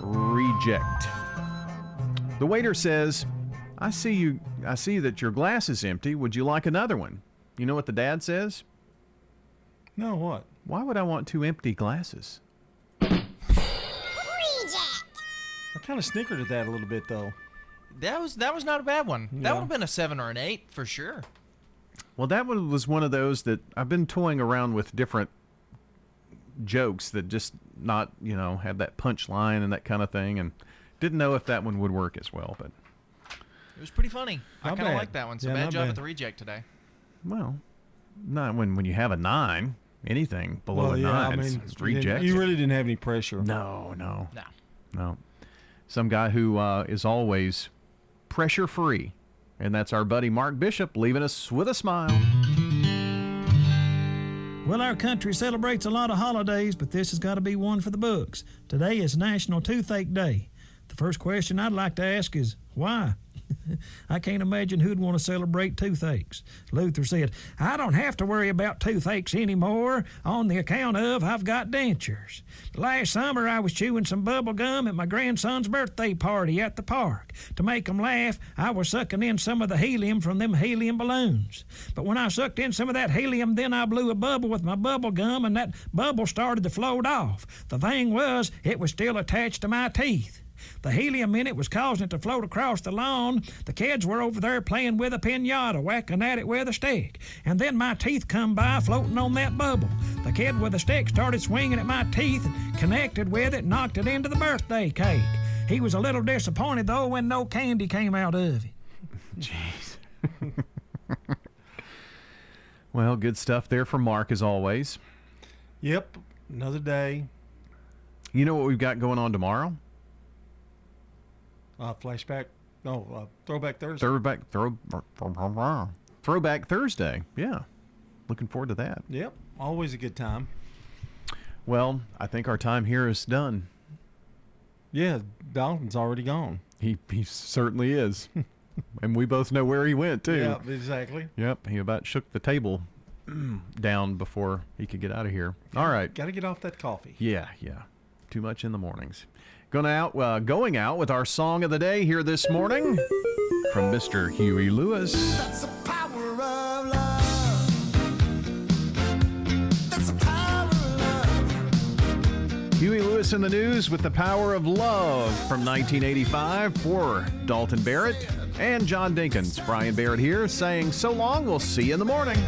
reject. The waiter says, I see you I see that your glass is empty. Would you like another one? You know what the dad says? No, what? Why would I want two empty glasses? I kind of snickered at that a little bit, though. That was that was not a bad one. Yeah. That would have been a seven or an eight for sure. Well, that one was one of those that I've been toying around with different jokes that just not, you know, have that punchline and that kind of thing and didn't know if that one would work as well, but It was pretty funny. I Not kind of like that one. So Yeah, bad job bad. at the reject today. well, not when when you have a 9, anything below Well, a yeah, 9 I it's- mean, it's you didn't- rejected. You really didn't have any pressure. No, no. No. No. Some guy who uh, is always pressure free. And that's our buddy Mark Bishop leaving us with a smile. Well, our country celebrates a lot of holidays, but this has got to be one for the books. Today is National Toothache Day. The first question I'd like to ask is why? I can't imagine who'd want to celebrate toothaches. Luther said, I don't have to worry about toothaches anymore on the account of I've got dentures. Last summer I was chewing some bubble gum at my grandson's birthday party at the park. To make 'em laugh, I was sucking in some of the helium from them helium balloons. But when I sucked in some of that helium, then I blew a bubble with my bubble gum and that bubble started to float off. The thing was, it was still attached to my teeth. The helium in it was causing it to float across the lawn. The kids were over there playing with a pinata, whacking at it with a stick. And then my teeth come by floating on that bubble. The kid with the stick started swinging at my teeth and connected with it and knocked it into the birthday cake. He was a little disappointed though when no candy came out of it. Jeez. well, good stuff there from Mark as always. Yep. Another day. You know what we've got going on tomorrow? Uh, flashback. No, uh, throwback Thursday. Throwback throw Throwback Thursday. Yeah. Looking forward to that. Yep. Always a good time. Well, I think our time here is done. Yeah, Dalton's already gone. He he certainly is. and we both know where he went too. Yeah, exactly. Yep, he about shook the table down before he could get out of here. All right. Got to get off that coffee. Yeah, yeah. Too much in the mornings. Going out, uh, going out with our song of the day here this morning from Mr. Huey Lewis. Huey Lewis and the News with the power of love from 1985 for Dalton Barrett and John Dinkins. Brian Barrett here saying so long. We'll see you in the morning.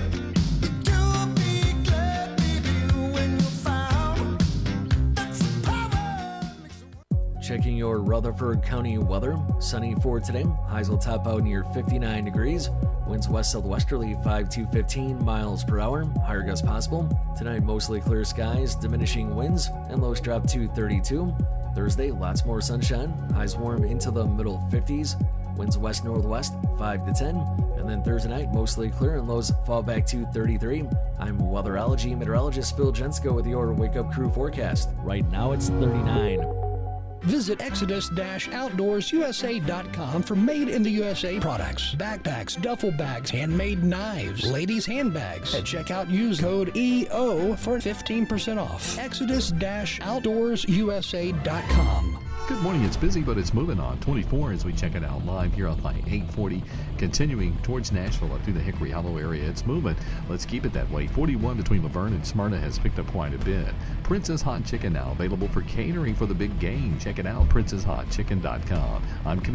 Checking your Rutherford County weather. Sunny for today. Highs will top out near 59 degrees. Winds west southwesterly 5 to 15 miles per hour. Higher gusts possible. Tonight, mostly clear skies, diminishing winds, and lows drop to 32. Thursday, lots more sunshine. Highs warm into the middle 50s. Winds west northwest 5 to 10. And then Thursday night, mostly clear and lows fall back to 33. I'm weatherology meteorologist Phil Jensko with your Wake Up Crew forecast. Right now, it's 39. Visit Exodus-OutdoorsUSA.com for made in the USA products, backpacks, duffel bags, handmade knives, ladies' handbags. At checkout, use code EO for 15% off. Exodus-OutdoorsUSA.com. Good morning. It's busy, but it's moving on. 24 as we check it out live here on Line 840, continuing towards Nashville up through the Hickory Hollow area. It's moving. Let's keep it that way. 41 between LaVergne and Smyrna has picked up quite a bit. Prince's Hot Chicken now available for catering for the big game. Check it out, princeshotchicken.com. I'm Commander.